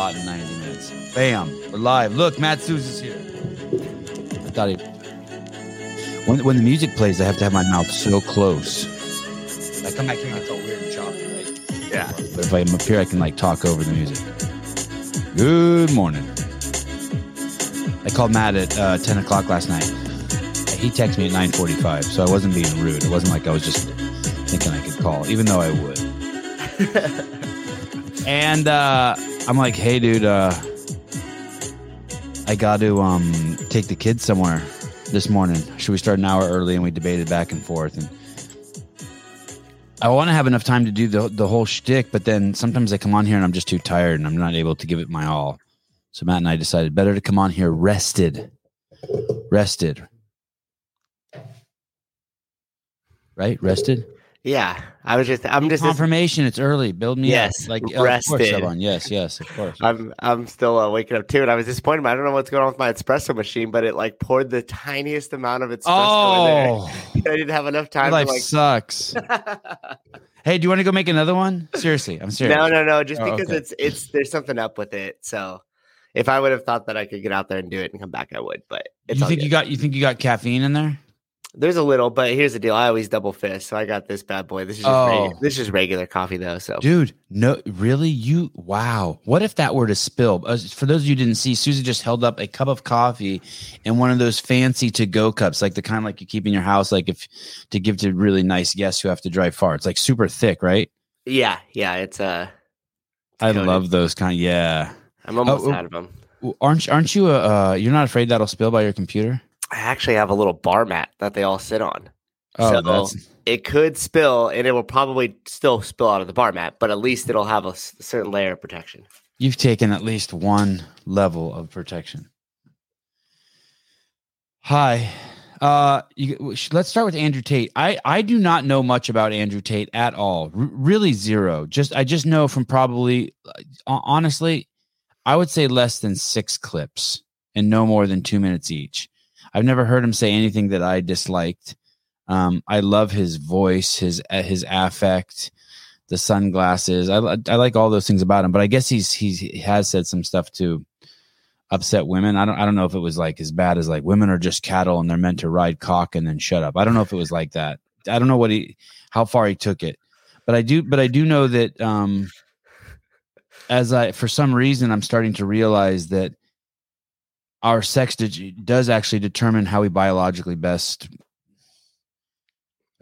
lot in 90 minutes. Bam, we're live. Look, Matt Souza is here. I thought he. When, when the music plays, I have to have my mouth so close. I come back here and it's all weird and choppy, right? Yeah. But if I'm up here, I can like talk over the music. Good morning. I called Matt at uh, 10 o'clock last night. He texted me at 9:45, so I wasn't being rude. It wasn't like I was just thinking I could call, even though I would. and uh, I'm like, "Hey, dude, uh, I got to um, take the kids somewhere this morning. Should we start an hour early?" And we debated back and forth, and I want to have enough time to do the the whole shtick, but then sometimes I come on here and I'm just too tired and I'm not able to give it my all. So Matt and I decided better to come on here rested, rested, right? Rested. Yeah. I was just I'm just Confirmation. It's early. Build me Yes, up. Like oh, of course, rested. Yes, yes, of course. I'm I'm still uh, waking up too, and I was disappointed. I don't know what's going on with my espresso machine, but it like poured the tiniest amount of espresso in Oh, there. I didn't have enough time life to like. sucks. Hey, do you want to go make another one? Seriously, I'm serious. no, no, no. Just Oh, because okay. it's it's there's something up with it. So if I would have thought that I could get out there and do it and come back, I would. But it's you think good. you got you think you got caffeine in there? There's a little, but here's the deal. I always double fist, so I got this bad boy. This is just Oh. regu- this is regular coffee though. So Dude, no, really? You, wow. What if that were to spill? Uh, for those of you who didn't see, Souza just held up a cup of coffee in one of those fancy to go cups, like the kind like you keep in your house, like if to give to really nice guests who have to drive far. It's like super thick, right? yeah, yeah. It's uh, I coated. love those kind. Yeah. I'm almost oh. out of them. Aren't aren't you? Uh, you're not afraid that'll spill by your computer? I actually have a little bar mat that they all sit on. Oh, So- that's It could spill, and it will probably still spill out of the bar mat, but at least it'll have a certain layer of protection. you've taken at least one level of protection. Hi. Uh, you, let's start with Andrew Tate. I, I do not know much about Andrew Tate at all. R- really zero. Just I just know from probably uh, honestly, I would say less than six clips and no more than two minutes each. I've never heard him say anything that I disliked. Um, I love his voice, his uh, his affect, the sunglasses. I I like all those things about him, but I guess he's he's he has said some stuff to upset women. I don't I don't know if it was like as bad as like women are just cattle and they're meant to ride cock and then shut up. I don't know if it was like that. I don't know what he how far he took it, but I do but I do know that um as I for some reason I'm starting to realize that our sex dig- does actually determine how we biologically best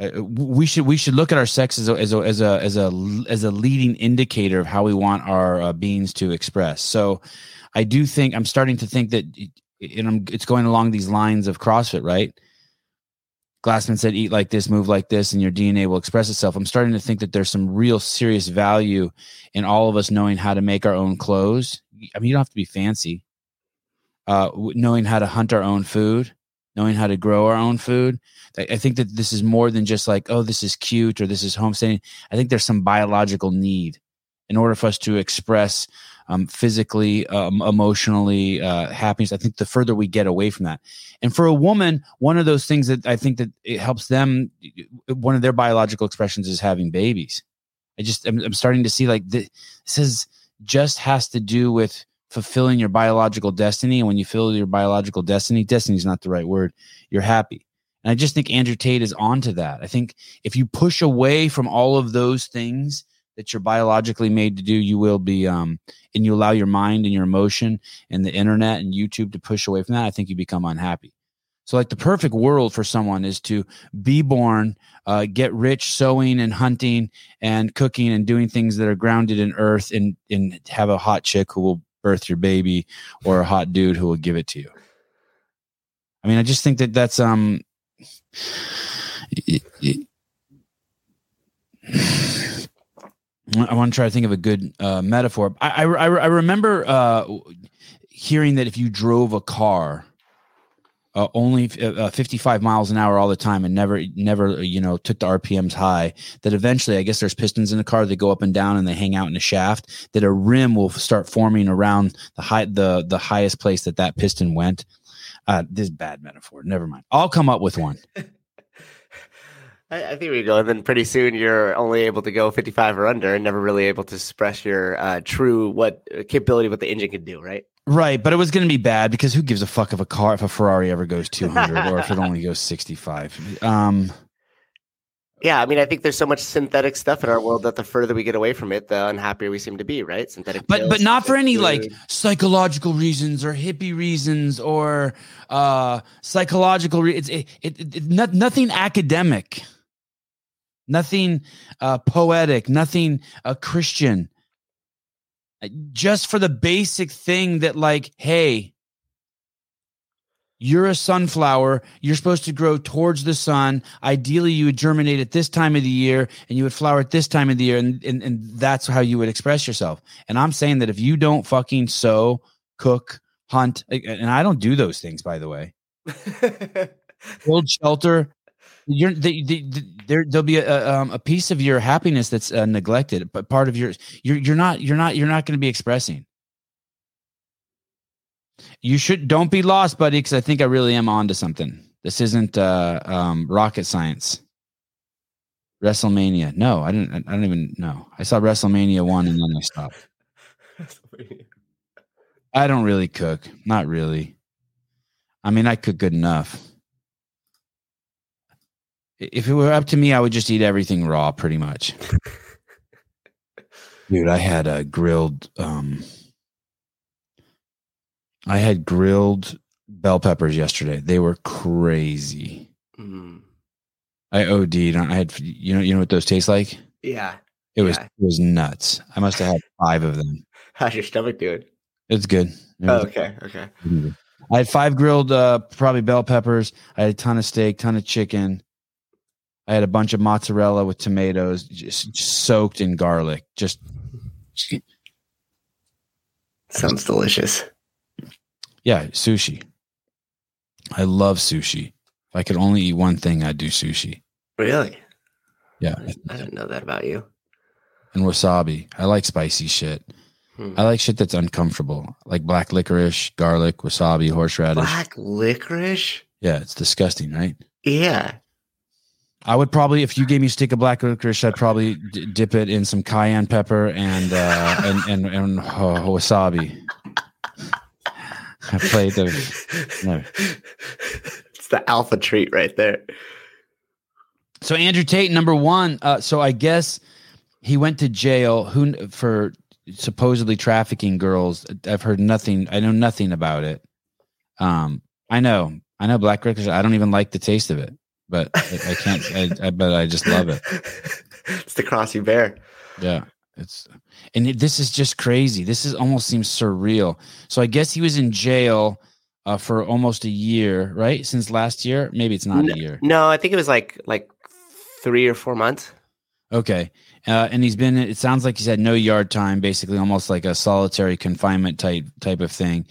uh, we should we should look at our sex as a as a as a as a, as a leading indicator of how we want our uh, beings to express. So, I do think I'm starting to think that, and it's going along these lines of CrossFit, right? Glassman said, "Eat like this, move like this, and your DNA will express itself." I'm starting to think that there's some real serious value in all of us knowing how to make our own clothes. I mean, you don't have to be fancy. Uh, knowing how to hunt our own food, knowing how to grow our own food. I think that this is more than just like, oh, this is cute or this is homesteading. I think there's some biological need in order for us to express um, physically, um, emotionally, uh, happiness. I think the further we get away from that, and for a woman, one of those things that I think that it helps them, one of their biological expressions is having babies. I just I'm, I'm starting to see like th- this is just has to do with fulfilling your biological destiny, and when you fulfill your biological destiny, destiny is not the right word. You're happy. And I just think Andrew Tate is onto that. I think if you push away from all of those things that you're biologically made to do, you will be, um, and you allow your mind and your emotion and the internet and YouTube to push away from that, I think you become unhappy. So, like the perfect world for someone is to be born, uh, get rich sewing and hunting and cooking and doing things that are grounded in earth and, and have a hot chick who will birth your baby or a hot dude who will give it to you. I mean, I just think that that's, um, I want to try to think of a good uh, metaphor. I, I, I I remember uh, hearing that if you drove a car uh, only uh, 55 miles an hour all the time and never never you know took the RPMs high, that eventually I guess there's pistons in the car that go up and down and they hang out in a shaft. That a rim will start forming around the high the the highest place that that piston went. Uh, this is bad metaphor. Never mind. I'll come up with one. I, I think we go. And then pretty soon you're only able to go 55 or under and never really able to express your uh, true what uh, capability what the engine can do, right? Right, but it was going to be bad because who gives a fuck if a car if a Ferrari ever goes 200 or if it only goes 65. Um Yeah, I mean, I think there's so much synthetic stuff in our world that the further we get away from it, the unhappier we seem to be, right? Synthetic, but pills, but not for any like psychological reasons or hippie reasons or uh psychological re- it's it, it, it, it not, nothing academic nothing uh poetic nothing uh christian just for the basic thing that like hey you're a sunflower you're supposed to grow towards the sun. Ideally you would germinate at this time of the year and you would flower at this time of the year and, and, and that's how you would express yourself. And i'm saying that if you don't fucking sow cook hunt and i don't do those things by the way. Build shelter you're they, they, they- there there'll be a, um, a piece of your happiness that's uh, neglected but part of your you're you're not you're not you're not going to be expressing. You should don't be lost buddy because i think i really am onto something. This isn't uh um rocket science. Wrestlemania. No i didn't i don't even know. I saw wrestlemania one and then i stopped. I don't really cook. Not really. I mean i cook good enough if it were up to me, I would just eat everything raw, pretty much. Dude, I had a grilled. um I had grilled bell peppers yesterday. They were crazy. Mm, I OD'd. on- I had you know you know what those taste like. yeah. It was Yeah. it was nuts. I must have had five of them. How's your stomach doing? It's good. It Oh, was okay. Okay. I had five grilled, uh, probably bell peppers. I had a ton of steak, ton of chicken. I had a bunch of mozzarella with tomatoes, just, just soaked in garlic. Just Sounds delicious. yeah, sushi. I love sushi. If I could only eat one thing, I'd do sushi. Really? Yeah, I didn't know that about you. and wasabi. I like spicy shit. Hmm. I like shit that's uncomfortable, like black licorice, garlic, wasabi, horseradish. Black licorice? Yeah, it's disgusting, right? Yeah. I would probably, if you gave me a stick of black licorice, I'd probably d- dip it in some cayenne pepper and uh, and and, and uh, wasabi. I played the no. It's the alpha treat right there. So Andrew Tate, number one. Uh, so I guess he went to jail who for supposedly trafficking girls. I've heard nothing. I know nothing about it. Um, I know, I know black licorice. I don't even like the taste of it, but I, I can't. I, I but I just love it. it's the crossy bear. Yeah, it's and it, this is just crazy. This is almost seems surreal. So I guess he was in jail uh, for almost a year, right? Since last year, maybe it's not a year. No, I think it was like like three or four months. Okay. Uh, and he's been. It sounds like he's had no yard time, basically, almost like a solitary confinement type type of thing.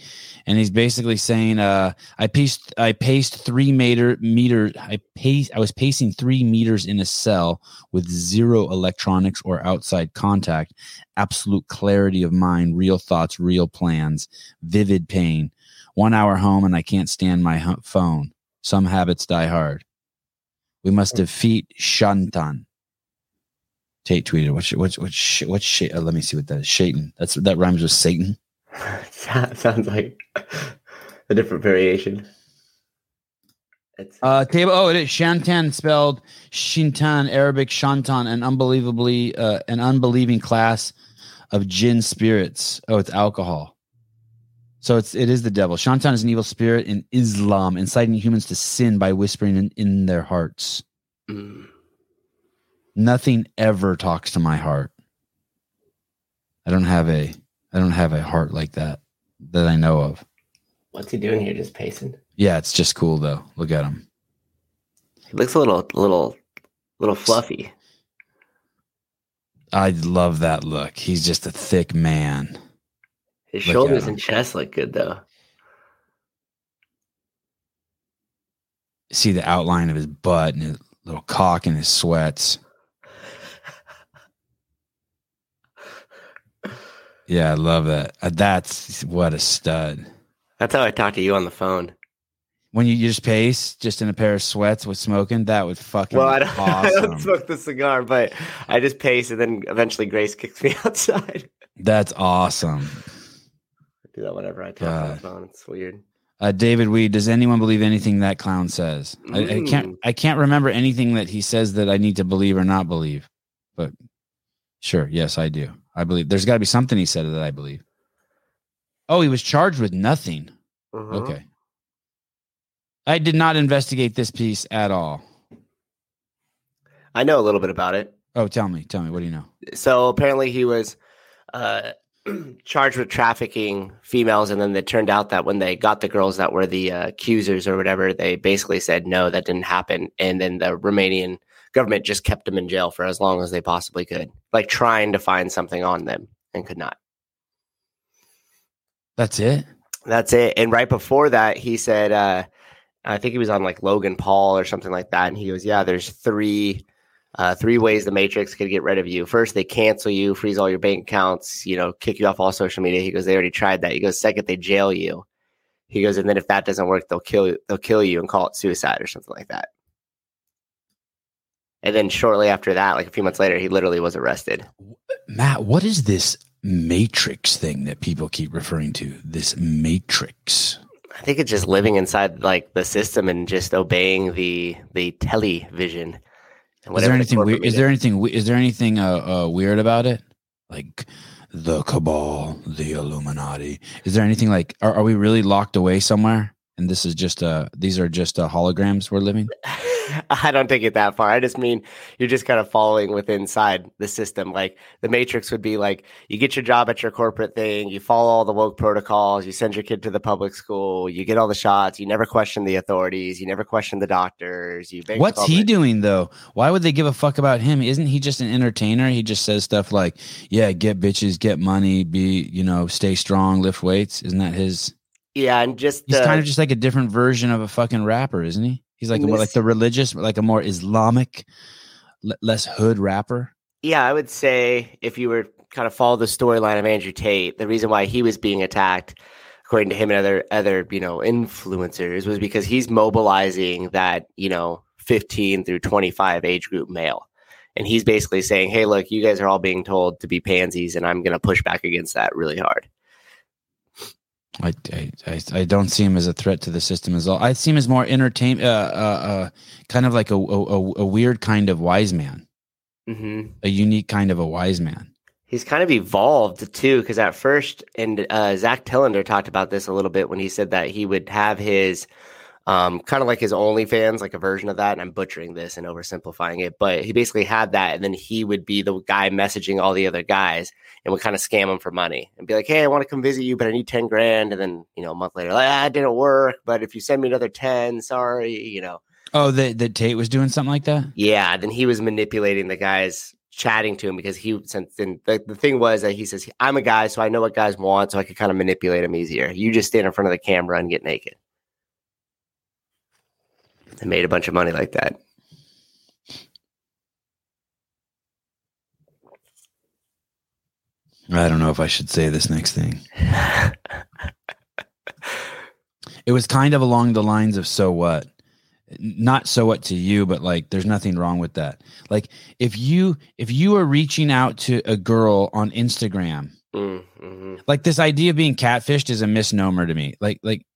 And he's basically saying, uh, "I paced. I paced three meter meter. I paced. I was pacing three meters in a cell with zero electronics or outside contact. Absolute clarity of mind, real thoughts, real plans, vivid pain. One hour home, and I can't stand my phone. Some habits die hard. We must defeat Shantan." Tate tweeted, "What's what's what's what's sh- uh, let me see what that is. Shaitan. That's that rhymes with Satan. Sounds like a different variation. It's, Uh, table. Oh, it is Shantan spelled Shintan, Arabic Shantan, an unbelievably uh, an unbelieving class of jinn spirits. Oh, it's alcohol. So it's it is the devil. Shantan is an evil spirit in Islam, inciting humans to sin by whispering in, in their hearts. Mm. Nothing ever talks to my heart. I don't have a I don't have a heart like that that I know of. What's he doing here? Just pacing. Yeah, it's just cool though. Look at him. He looks a little, little, little fluffy. I love that look. He's just a thick man. His Look shoulders and chest look good though. See the outline of his butt and his little cock and his sweats. Yeah, I love that. Uh, That's what a stud. That's how I talk to you on the phone. When you, you just pace, just in a pair of sweats with smoking, that would fucking Well, I don't, I don't smoke the cigar, but I just pace, and then eventually Grace kicks me outside. That's awesome. I do that whenever I talk on the phone. It's weird. Uh, David Weed, does anyone believe anything that clown says? I, I can't. Mm. I can't remember anything that he says that I need to believe or not believe. But sure, yes, I do. I believe there's got to be something he said that I believe. Oh, he was charged with nothing. Mhm. Okay. I did not investigate this piece at all. I know a little bit about it. Oh, tell me, tell me, what do you know? So apparently he was uh, charged with trafficking females, and then it turned out that when they got the girls that were the uh, accusers or whatever, they basically said no, that didn't happen, and then the Romanian government just kept them in jail for as long as they possibly could, like trying to find something on them and could not. That's it. That's it. And right before that, he said, uh, I think he was on like Logan Paul or something like that. And he goes, Yeah, there's three uh, three ways the Matrix could get rid of you. First, they cancel you, freeze all your bank accounts, you know, kick you off all social media. He goes, They already tried that. He goes, Second, they jail you. He goes, and then if that doesn't work, they'll kill you, they'll kill you and call it suicide or something like that. And then shortly after that, like a few months later, he literally was arrested. Matt, what is this matrix thing that people keep referring to? This matrix. I think it's just living inside like the system and just obeying the the television. Is there the anything weird? Is there anything? Is there anything uh, uh, weird about it? Like the cabal, the Illuminati. Is there anything like? Are, are we really locked away somewhere? And this is just uh These are just uh, holograms we're living. I don't take it that far. I just mean you're just kind of following with inside the system. Like the Matrix would be like you get your job at your corporate thing, you follow all the woke protocols, you send your kid to the public school, you get all the shots, you never question the authorities, you never question the doctors. You What's he doing though? Why would they give a fuck about him? Isn't he just an entertainer? He just says stuff like, "Yeah, get bitches, get money, be you know, stay strong, lift weights." Isn't that his? Yeah, and just He's kind of just like a different version of a fucking rapper, isn't he? He's like This- like the religious, like a more Islamic, le- less hood rapper. Yeah, I would say if you were kind of follow the storyline of Andrew Tate, the reason why he was being attacked, according to him and other other you know influencers, was because he's mobilizing that you know 15 through 25 age group male, and he's basically saying, "Hey, look, you guys are all being told to be pansies, and I'm going to push back against that really hard." I, I, I, I don't see him as a threat to the system as all. I see him as more entertain, uh, uh, uh, kind of like a, a, a weird kind of wise man, hmm a unique kind of a wise man. He's kind of evolved too, because at first, and uh, Zach Telander talked about this a little bit when he said that he would have his um, kind of like his OnlyFans, like a version of that. And I'm butchering this and oversimplifying it, but he basically had that, and then he would be the guy messaging all the other guys and would kind of scam them for money and be like, "Hey, I want to come visit you, but I need ten grand." And then you know, a month later, like, ah, it didn't work, but if you send me another ten, sorry, you know. Oh, that that Tate was doing something like that. Yeah, then he was manipulating the guys chatting to him because he since then the, the thing was that he says I'm a guy, so I know what guys want, so I could kind of manipulate them easier. You just stand in front of the camera and get naked. And made a bunch of money like that. I don't know if I should say this next thing. It was kind of along the lines of so what? Not so what to you, but like there's nothing wrong with that. Like if you if you are reaching out to a girl on Instagram, Mm, mhm. like this idea of being catfished is a misnomer to me. Like like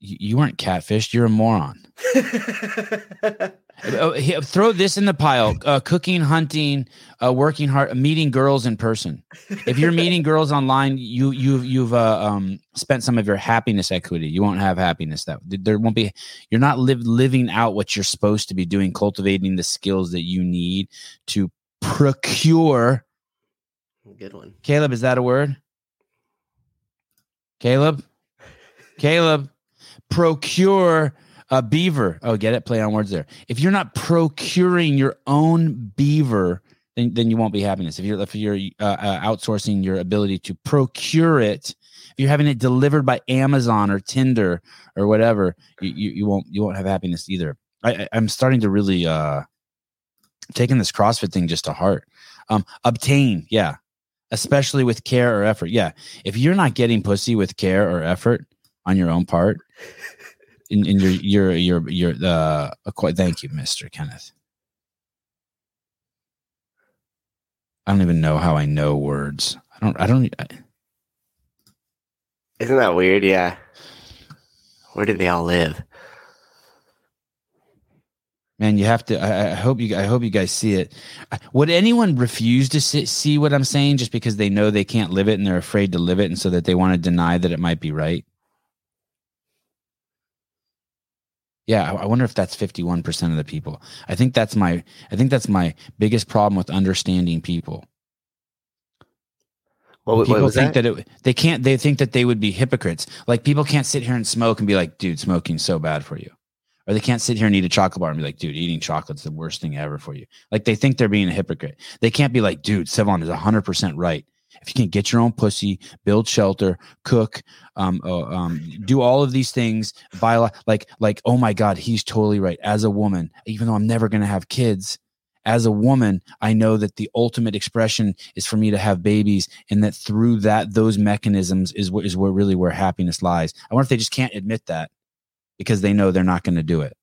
you weren't catfished, you're a moron. Uh, throw this in the pile: uh, cooking, hunting, uh, working hard, meeting girls in person. If you're meeting girls online, you you you've uh, um, spent some of your happiness equity. You won't have happiness. That there won't be. You're not live, living out what you're supposed to be doing, cultivating the skills that you need to procure. Good one. Caleb, is that a word? Caleb, Caleb, procure a beaver. Oh, get it? Play on words there. If you're not procuring your own beaver, then, then you won't be happiness. If you're if you're uh, uh, outsourcing your ability to procure it, if you're having it delivered by Amazon or Tinder or whatever, you, you, you won't you won't have happiness either. I, I'm starting to really uh taking this CrossFit thing just to heart. Um, obtain, yeah, especially with care or effort. Yeah, if you're not getting pussy with care or effort on your own part, in, in your your your your uh quite thank you mr kenneth i don't even know how i know words i don't i don't I, Isn't that weird? Yeah. Where do they all live? man you have to I, I hope you i hope you guys see it would anyone refuse to see, see what i'm saying just because they know they can't live it and they're afraid to live it and so that they want to deny that it might be right yeah I, wonder if that's 51% of the people. I think that's my i think that's my biggest problem with understanding people. What, what people was think that? that? it, they can't they think that they would be hypocrites. Like people can't sit here and smoke and be like dude smoking's so bad for you. Or they can't sit here and eat a chocolate bar and be like dude eating chocolate's the worst thing ever for you. Like they think they're being a hypocrite. They can't be like dude Sevan is 100% right if you can get your own pussy build shelter cook um, uh, um do all of these things buy a lot like like oh my god he's totally right. As a woman even though i'm never going to have kids as a woman i know that the ultimate expression is for me to have babies and that through that those mechanisms is what is where really where happiness lies. I wonder if they just can't admit that because they know they're not going to do it.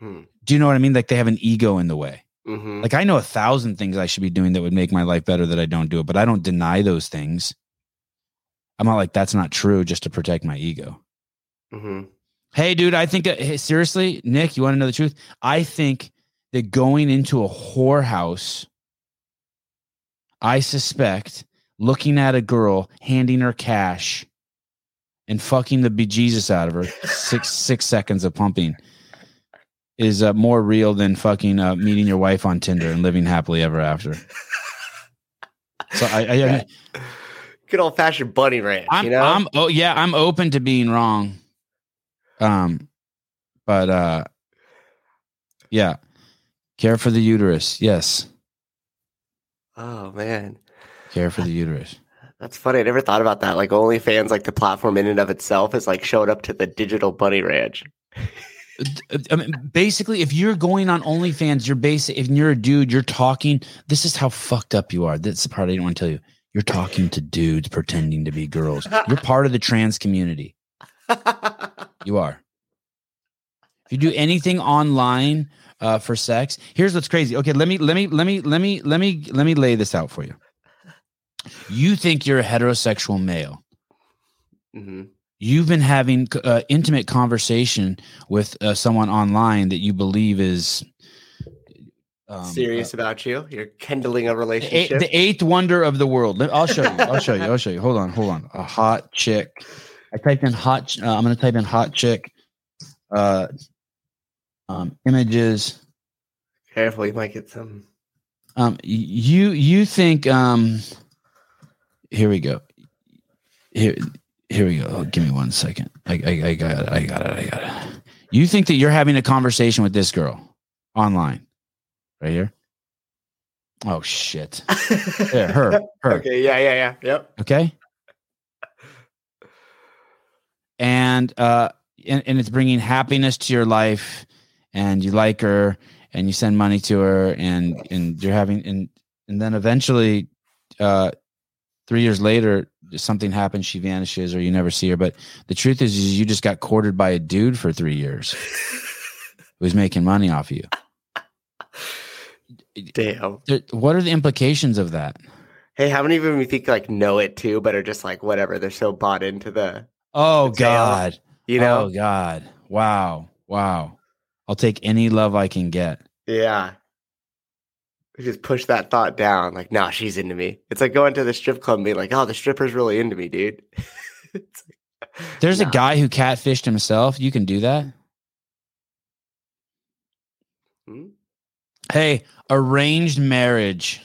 Hmm. do you know what i mean? Like they have an ego in the way Mhm. like i know a thousand things i should be doing that would make my life better that i don't do it but i don't deny those things i'm not like that's not true just to protect my ego Mhm. Hey, dude, I think, uh, hey, seriously, Nick, you want to know the truth? I think that going into a whorehouse, I suspect looking at a girl, handing her cash, and fucking the bejesus out of her, six six seconds of pumping, is uh, more real than fucking uh, meeting your wife on Tinder and living happily ever after. So I, I, I Good old fashioned bunny ranch. I'm, you know. I'm, oh yeah, I'm open to being wrong. Um, but uh, yeah, care for the uterus. Yes, oh man, care for the uterus. that's funny. I never thought about that. Like OnlyFans, like the platform in and of itself, is like showed up to the digital bunny ranch. I mean, basically, if you're going on OnlyFans, you're basic. If you're a dude, you're talking. This is how fucked up you are. That's the part I didn't want to tell you. You're talking to dudes pretending to be girls. You're part of the trans community. You are. If you do anything online uh, for sex, here's what's crazy. Okay, let me let me let me let me let me let me lay this out for you. You think you're a heterosexual male. hmm You've been having uh, intimate conversation with uh, someone online that you believe is um, Serious about you? You're kindling a uh, relationship. the eighth wonder of the world. I'll show you. I'll show you. I'll show you. Hold on. Hold on. A hot chick. I typed in hot. Uh, I'm going to type in hot chick. Uh, um, images. Careful, you might get some. Um, you you think um, here we go. Here here we go. Oh, give me one second. I, I I got it. I got it. I got it. You think that you're having a conversation with this girl online, right here? Oh shit! Yeah, her, her. Okay. Yeah. Yeah. Yeah. Yep. Okay. And uh, and, and it's bringing happiness to your life, and you like her, and you send money to her, and and you're having and and then eventually, uh, three years later, something happens, she vanishes, or you never see her. But the truth is, is you just got courted by a dude for three years who's making money off you. Damn. What are the implications of that? Hey, how many of them you think like know it too, but are just like whatever? They're so bought into the, Oh The tale. God. you know? Oh God. Wow. Wow. I'll take any love I can get. Yeah. We just push that thought down. Like, nah, she's into me. It's like going to the strip club and being like, oh, the stripper's really into me, dude. Like, There's nah. a guy who catfished himself. You can do that. Hmm? Hey, arranged marriage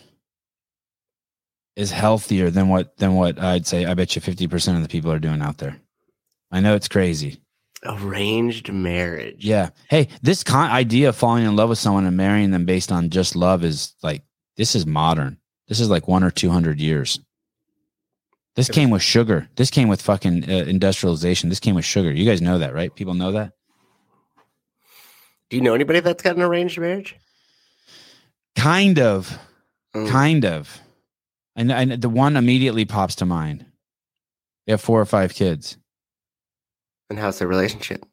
is healthier than what than what I'd say. I bet you 50% of the people are doing out there. I know it's crazy. Arranged marriage. Yeah. Hey, this con- idea of falling in love with someone and marrying them based on just love is like this is modern. This is like one or two hundred years. This came with sugar. This came with fucking uh, industrialization. This came with sugar. You guys know that, right? People know that. Do you know anybody that's got an arranged marriage? Kind of, Mm. kind of. And, and the one immediately pops to mind. They have four or five kids. And how's their relationship?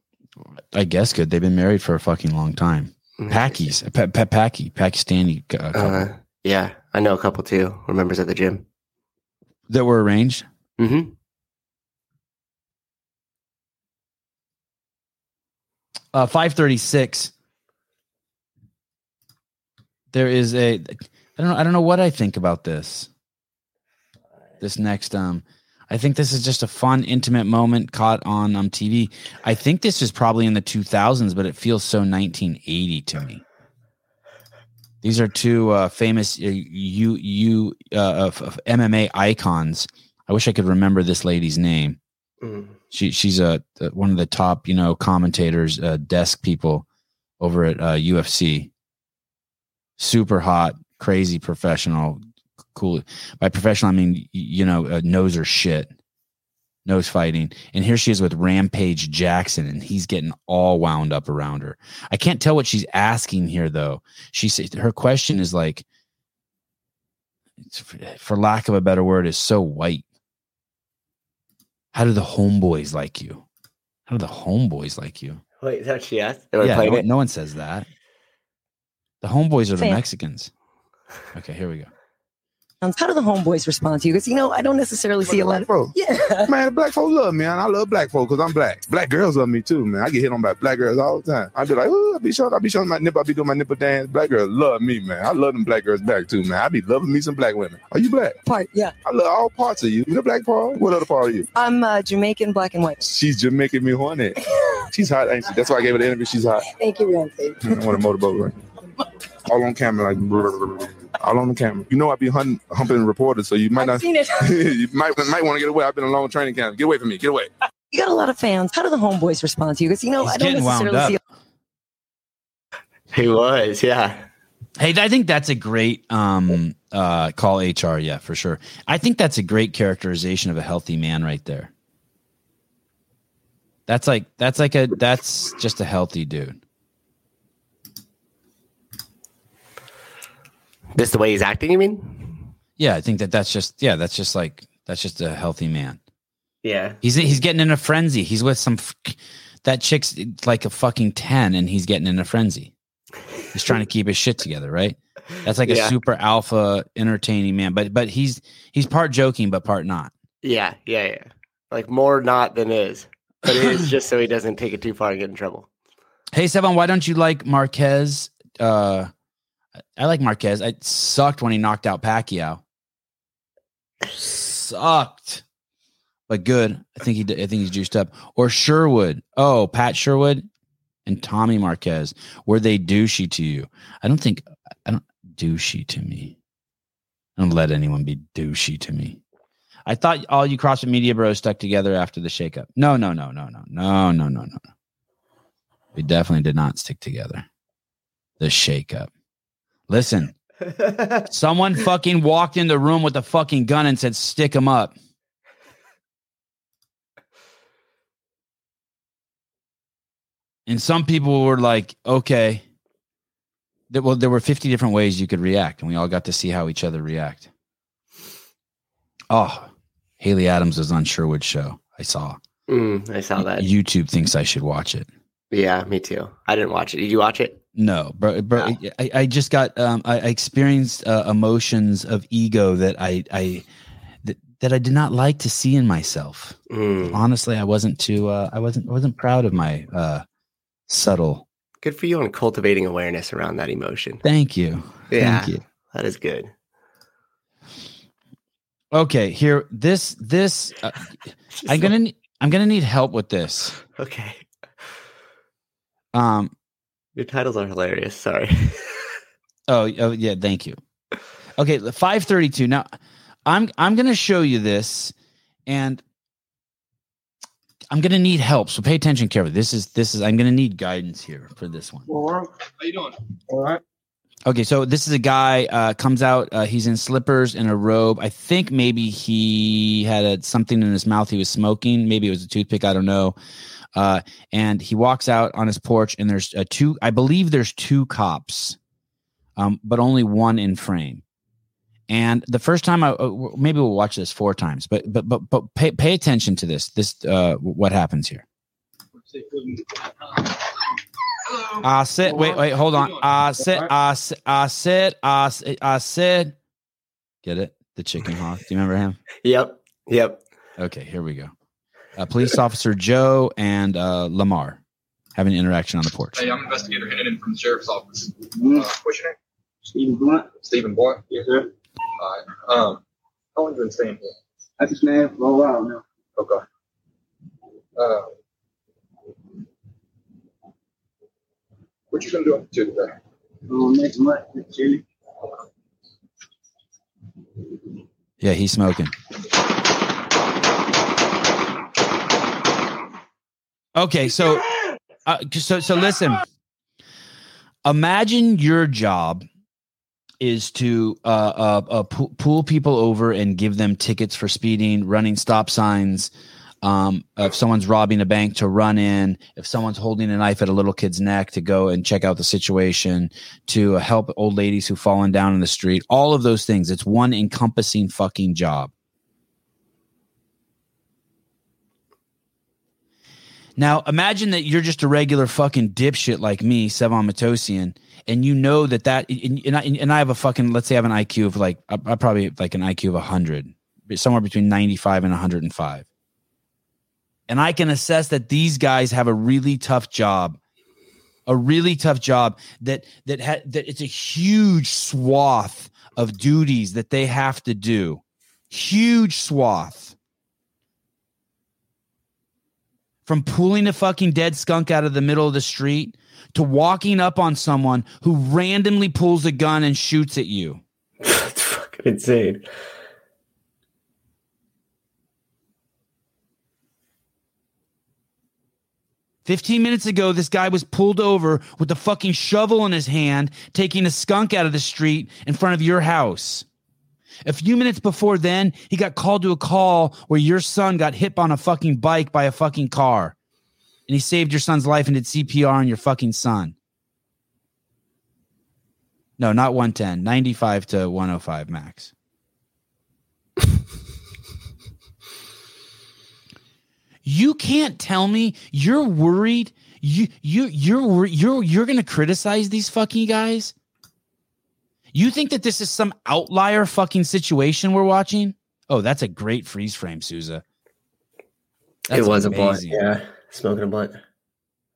I guess good. They've been married for a fucking long time. Mm-hmm. Packies, pa- pa- Packy, Pakistani uh, couple Uh, yeah, I know a couple too. We're members at the gym. that were arranged. Mm-hmm. Uh, five thirty six. There is a. I don't know. I don't know what I think about this. This next, um, I think this is just a fun, intimate moment caught on um TV. I think this is probably in the two thousands, but it feels so nineteen eighty to me. These are two uh, famous uh, U U uh, of, of MMA icons. I wish I could remember this lady's name. Mm. She she's a, uh one of the top you know commentators, uh, desk people over at uh, UFC. Super hot, crazy professional, cool. By professional, I mean you know uh, knows her shit, knows fighting. And here she is with Rampage Jackson, and he's getting all wound up around her. I can't tell what she's asking here though. She said her question is like, it's- for lack of a better word, is so white. How do the homeboys like you? How do the homeboys like you? Wait, is that she asked? Yeah, no, no one says that. The homeboys are the Mexicans. Okay, here we go. How do the homeboys respond to you? Because you know, I don't necessarily see a lot of. bro. Yeah. Man, black folks love me, and I love black folks because I'm black. Black girls love me too, man. I get hit on by black girls all the time. I be like, oh, I be showing, I be showing my nipple, I be doing my nipple dance. Black girls love me, man. I love them black girls back too, man. I be loving me some black women. Are you black? Part. Yeah. I love all parts of you. You the black part. What other part of you? I'm uh, Jamaican, black and white. She's making me horny. She's hot, ain't she? That's why I gave her the interview. She's hot. Thank you, Beyonce. I want a motorboat, right? All on camera, like all on the camera. You know I be hunting, humping reporters, so you might I've not. seen it. you might might want to get away. I've been in a long training camp. Get away from me. Get away. You got a lot of fans. How do the homeboys respond to you? Because you know, He's I don't getting wound necessarily up. see. He was, yeah. Hey, I think that's a great um uh call HR, yeah, for sure. I think that's a great characterization of a healthy man right there. That's like that's like a that's just a healthy dude. This the way he's acting, you mean? Yeah, I think that that's just yeah, that's just like that's just a healthy man. Yeah. He's he's getting in a frenzy. He's with some that chick's like a fucking 10 and he's getting in a frenzy. He's trying to keep his shit together, right? That's like a super alpha entertaining man, but but he's he's part joking but part not. Yeah, yeah, yeah. Like more not than is. But it is just so he doesn't take it too far and get in trouble. Hey Sevan, why don't you like Marquez? Uh I like Marquez. It sucked when he knocked out Pacquiao. Sucked. But good. I think he I think he's juiced up. Or Sherwood. Oh, Pat Sherwood and Tommy Marquez. Were they douchey to you? I don't think I don't douchey to me. I don't let anyone be douchey to me. I thought all you CrossFit Media bros stuck together after the shakeup. No, no, no, no, no, no, no, no, no. We definitely did not stick together. The shakeup. Listen, someone fucking walked in the room with a fucking gun and said, stick him up. And some people were like, okay. There, well, there were 50 different ways you could react, and we all got to see how each other react. Oh, Haley Adams was on Sherwood's show. I saw. Mm, I saw that. YouTube thinks I should watch it. Yeah, me too. I didn't watch it. Did you watch it? No, bro, bro No. I, I just got um I, I experienced uh, emotions of ego that I I that, that I did not like to see in myself. Mm. Honestly, I wasn't too uh I wasn't I wasn't proud of my uh subtle. Good for you on cultivating awareness around that emotion. Thank you. Yeah, Thank you. that is good. Okay, here this this uh, I'm going to I'm going to need help with this. Okay. Um Your titles are hilarious. Sorry. Oh, oh yeah, thank you. Okay, 532. Now I'm I'm gonna show you this and I'm gonna need help. So pay attention carefully. This is this is I'm gonna need guidance here for this one. How you doing? All right. Okay, so this is a guy uh, comes out. Uh, he's in slippers and a robe. I think maybe he had a, something in his mouth. He was smoking. Maybe it was a toothpick. I don't know. Uh, and he walks out on his porch, and there's uh, two. I believe there's two cops, um, but only one in frame. And the first time, I uh, maybe we'll watch this four times, but but but but pay pay attention to this. This uh, what happens here. I said, wait, wait, hold on. I said, I said, I said, I said, I said, get it? The chicken hawk. Do you remember him? Yep. Yep. Okay, here we go. Uh, police officer Joe and uh, Lamar having an interaction on the porch. Hey, I'm investigator Hennon from the sheriff's office. Uh, what's your name? Stephen Blunt. Stephen Blunt. Yes, sir. All right. Um, how long you been staying here? I just been here for a while now. Okay. Uh, what you been doing to today? Um, next month, chilly. Yeah, he's smoking. Okay, so uh, so so listen. Imagine your job is to uh, uh, uh pull people over and give them tickets for speeding, running stop signs. Um, if someone's robbing a bank, to run in. If someone's holding a knife at a little kid's neck, to go and check out the situation. To help old ladies who've fallen down in the street. All of those things. It's one encompassing fucking job. Now imagine that you're just a regular fucking dipshit like me, Sevan Matossian, and you know that that and, and, I, and I have a fucking let's say I have an IQ of like I, I probably like an IQ of hundred, somewhere between ninety five and hundred and five, and I can assess that these guys have a really tough job, a really tough job that that ha- that it's a huge swath of duties that they have to do, huge swath from pulling a fucking dead skunk out of the middle of the street to walking up on someone who randomly pulls a gun and shoots at you. That's fucking insane. Fifteen minutes ago, this guy was pulled over with a fucking shovel in his hand, taking a skunk out of the street in front of your house. A few minutes before then, he got called to a call where your son got hit on a fucking bike by a fucking car. And he saved your son's life and did CPR on your fucking son. No, not 110, 95 to 105 max. you can't tell me you're worried you you you're you're you're going to criticize these fucking guys? You think that this is some outlier fucking situation we're watching? Oh, that's a great freeze frame, Souza. That's it was a blunt. amazing. Yeah. Smoking a blunt.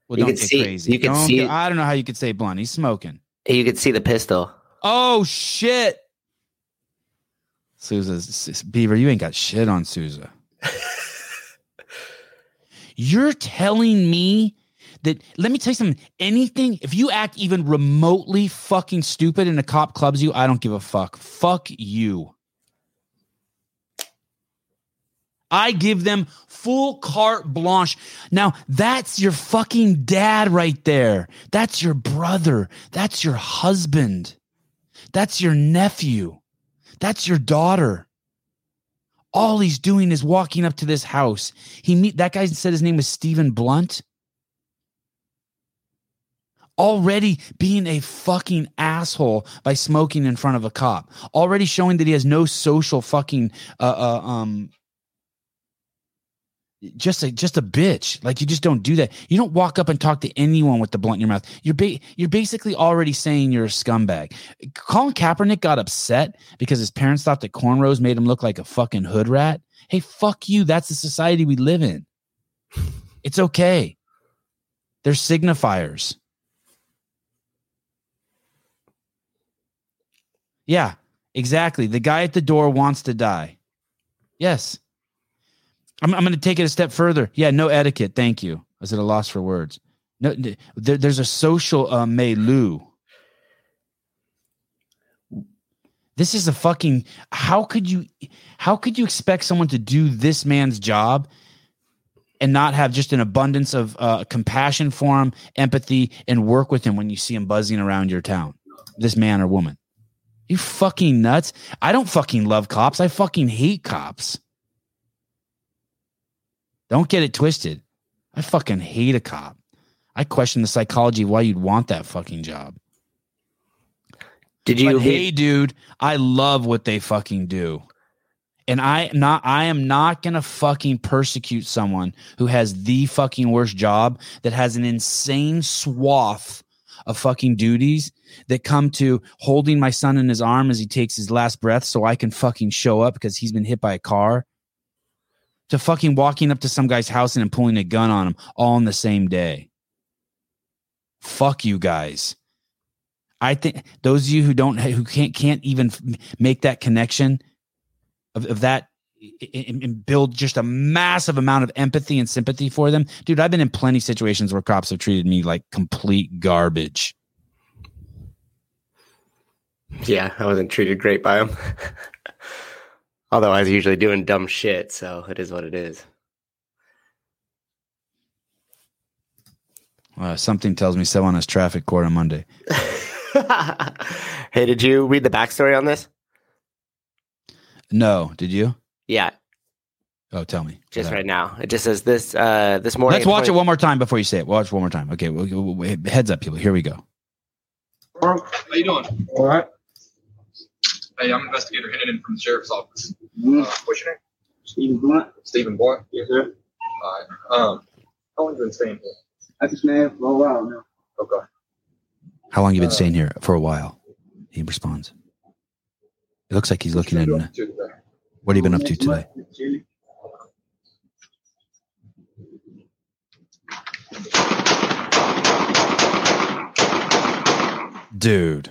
Well, You don't get see- crazy. you Don't see get- I don't know how you could say blunt. He's smoking. You could see the pistol. Oh shit, Souza's Beaver. You ain't got shit on Souza. You're telling me that? Let me tell you something. Anything if you act even remotely fucking stupid and a cop clubs you, I don't give a fuck. Fuck you. I give them full carte blanche. Now, that's your fucking dad right there. That's your brother. That's your husband. That's your nephew. That's your daughter. All he's doing is walking up to this house. He meet that guy said his name was Stephen Blunt. Already being a fucking asshole by smoking in front of a cop. Already showing that he has no social fucking uh, uh um just a just a bitch. Like you just don't do that. You don't walk up and talk to anyone with the blunt in your mouth. You're ba- you're basically already saying you're a scumbag. Colin Kaepernick got upset because his parents thought that cornrows made him look like a fucking hood rat. Hey, fuck you. That's the society we live in. It's okay. They're signifiers. Yeah, exactly. The guy at the door wants to die. Yes. I'm, I'm going to take it a step further. Yeah, no etiquette. Thank you. I was at a loss for words. No, there, there's a social uh, milieu. This is a fucking. How could you? How could you expect someone to do this man's job and not have just an abundance of uh, compassion for him, empathy, and work with him when you see him buzzing around your town? This man or woman. You fucking nuts. I don't fucking love cops. I fucking hate cops. Don't get it twisted. I fucking hate a cop. I question the psychology of why you'd want that fucking job. Did you? But hey, dude, I love what they fucking do. And I not I am not gonna fucking persecute someone who has the fucking worst job that has an insane swath of fucking duties that come to holding my son in his arm as he takes his last breath so I can fucking show up because he's been hit by a car. To fucking walking up to some guy's house and pulling a gun on him all in the same day. Fuck you guys. I think those of you who don't who can't can't even make that connection of, of that and, build just a massive amount of empathy and sympathy for them. Dude, I've been in plenty situations where cops have treated me like complete garbage. Yeah, I wasn't treated great by him. Although I was usually doing dumb shit, so it is what it is. Uh, something tells me someone has traffic court on Monday. hey, did you read the backstory on this? No, did you? Yeah, Oh, tell me. just right now. It just says this uh this morning. Let's watch it one more time before you say it. Watch one more time. Okay, we'll, we'll- we'll- heads up, people. Here we go. How you doing? All right. Hey, I'm investigator Hennon from the sheriff's office. Mm, Uh, what's your name? Stephen Blunt. Stephen Boy. Yes, sir. All right. Um, how long you been staying here? I can stand for a while now. Okay. How long you been Uh, staying here? For a while. He responds. It looks like he's looking at. What you been doing today? What have you been up to today? Chilly. Dude,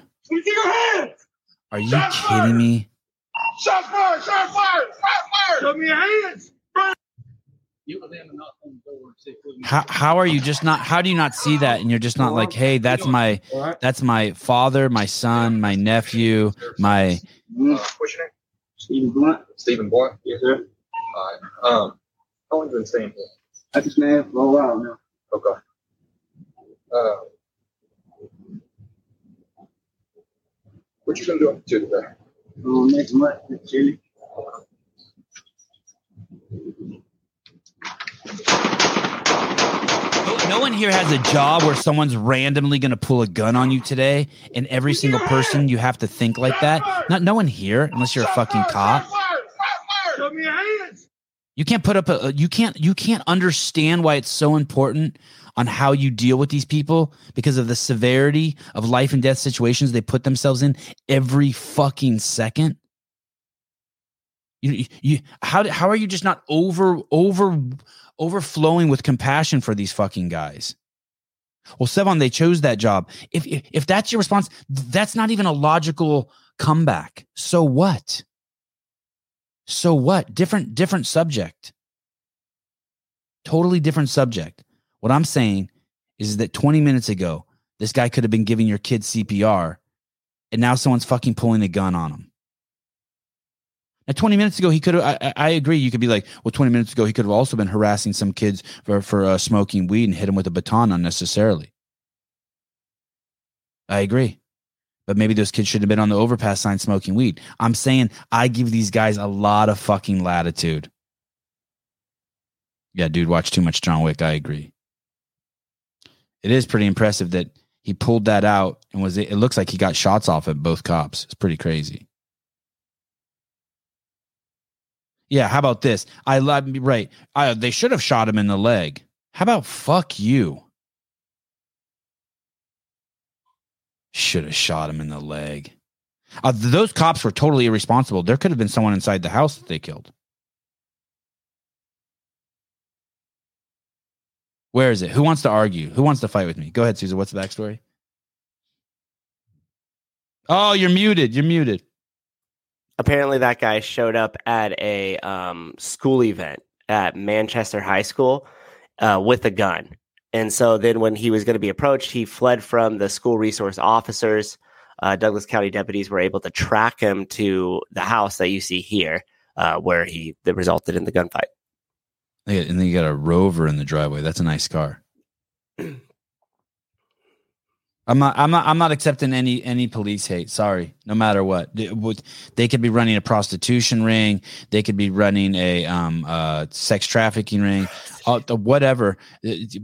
are you kidding me? Shot fire! Shot fire! Shot fire! Show me your hands! You were there knock on the door and say, "Put me-" How how are you just not? How do you not see that? And you're just not like, hey, that's my that's my father, my son, my nephew, my. Uh, what's your name? Stephen Blunt. Stephen Boy. Yes, sir. All right. Um, how long you been staying here? I can stand for a while now. Okay. Uh, what you been doing up to today? Next month, it's chilly. No, no one here has a job where someone's randomly going to pull a gun on you today, and every single person you have to think like that. Not no one here, unless you're a fucking cop. Show me your hands! You can't put up a you can't you can't understand why it's so important on how you deal with these people because of the severity of life and death situations they put themselves in every fucking second. You, you how how are you just not over over overflowing with compassion for these fucking guys? Well, Sevan, they chose that job. If, if if that's your response, that's not even a logical comeback. So what? So what? Different different subject. Totally different subject. What I'm saying is that 20 minutes ago, this guy could have been giving your kid CPR, and now someone's fucking pulling a gun on him. Now, 20 minutes ago, he could have. I, I- agree. You could be like, well, 20 minutes ago, he could have also been harassing some kids for for uh, smoking weed and hit him with a baton unnecessarily. I agree. But maybe those kids should have been on the overpass sign smoking weed. I'm saying I give these guys a lot of fucking latitude. Yeah, dude, watch too much John Wick. I agree. It is pretty impressive that he pulled that out and was it looks like he got shots off at both cops. It's pretty crazy. Yeah, how about this? I love right. I, they should have shot him in the leg. How about fuck you? Should have shot him in the leg. Uh, those cops were totally irresponsible. There could have been someone inside the house that they killed. Where is it? Who wants to argue? Who wants to fight with me? Go ahead, Susan. What's the backstory? Oh, you're muted. You're muted. Apparently, that guy showed up at a um, school event at Manchester High School uh, with a gun. And so then, when he was going to be approached, he fled from the school resource officers. Uh, Douglas County deputies were able to track him to the house that you see here, uh, where he that resulted in the gunfight. And then you got a Rover in the driveway. That's a nice car. I'm not. I'm not. I'm not accepting any any police hate. Sorry. No matter what, They- could be running a prostitution ring. They could be running a um uh sex trafficking ring. Uh, whatever.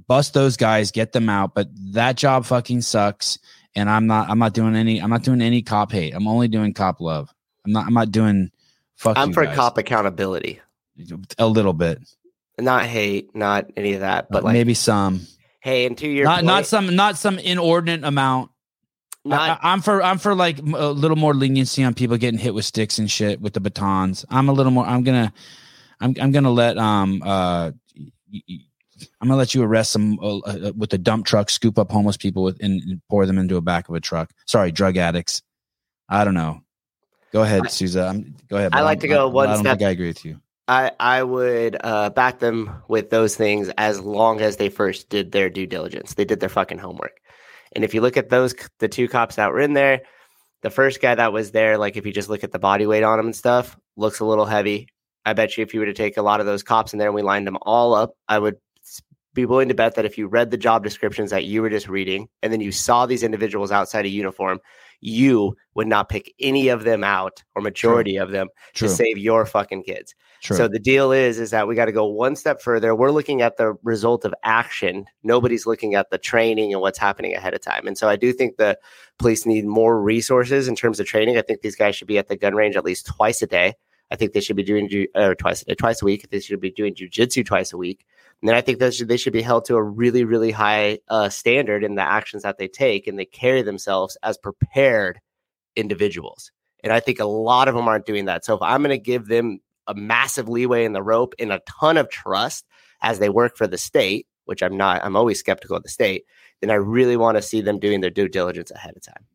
Bust those guys. Get them out. But that job fucking sucks. And I'm not. I'm not doing any. I'm not doing any cop hate. I'm only doing cop love. I'm not. I'm not doing Fuck I'm for guys. cop accountability, a little bit, not hate, not any of that. But but like, maybe some. hey, and to your Not point, not some not some inordinate amount. not I, am for I'm for like a little more leniency on people getting hit with sticks and shit with the batons. I'm a little more. I'm gonna I'm I'm gonna let um uh y- y- I'm gonna let you arrest some uh, uh, with a dump truck, scoop up homeless people with and, and pour them into a back of a truck. Sorry, drug addicts. I don't know. Go ahead, Souza. I'm, go ahead. I like I'm- to go I- one I don't step- think I agree with you. I I would uh, back them with those things as long as they first did their due diligence. They did their fucking homework. And if you look at those, the two cops that were in there, the first guy that was there, like if you just look at the body weight on him and stuff, looks a little heavy. I bet you if you were to take a lot of those cops in there and we lined them all up, I would be willing to bet that if you read the job descriptions that you were just reading and then you saw these individuals outside of uniform, you would not pick any of them out or majority of them True. to save your fucking kids. True. So the deal is is that we got to go one step further. We're looking at the result of action. Nobody's looking at the training and what's happening ahead of time. And so I do think the police need more resources in terms of training. I think these guys should be at the gun range at least twice a day. I think they should be doing ju- or twice a day, twice a week. They should be doing jujitsu twice a week. Then I think they should be held to a really, really high uh, standard in the actions that they take, and they carry themselves as prepared individuals. And I think a lot of them aren't doing that. So if I'm going to give them a massive leeway in the rope and a ton of trust as they work for the state, which I'm not, I'm always skeptical of the state, then I really want to see them doing their due diligence ahead of time.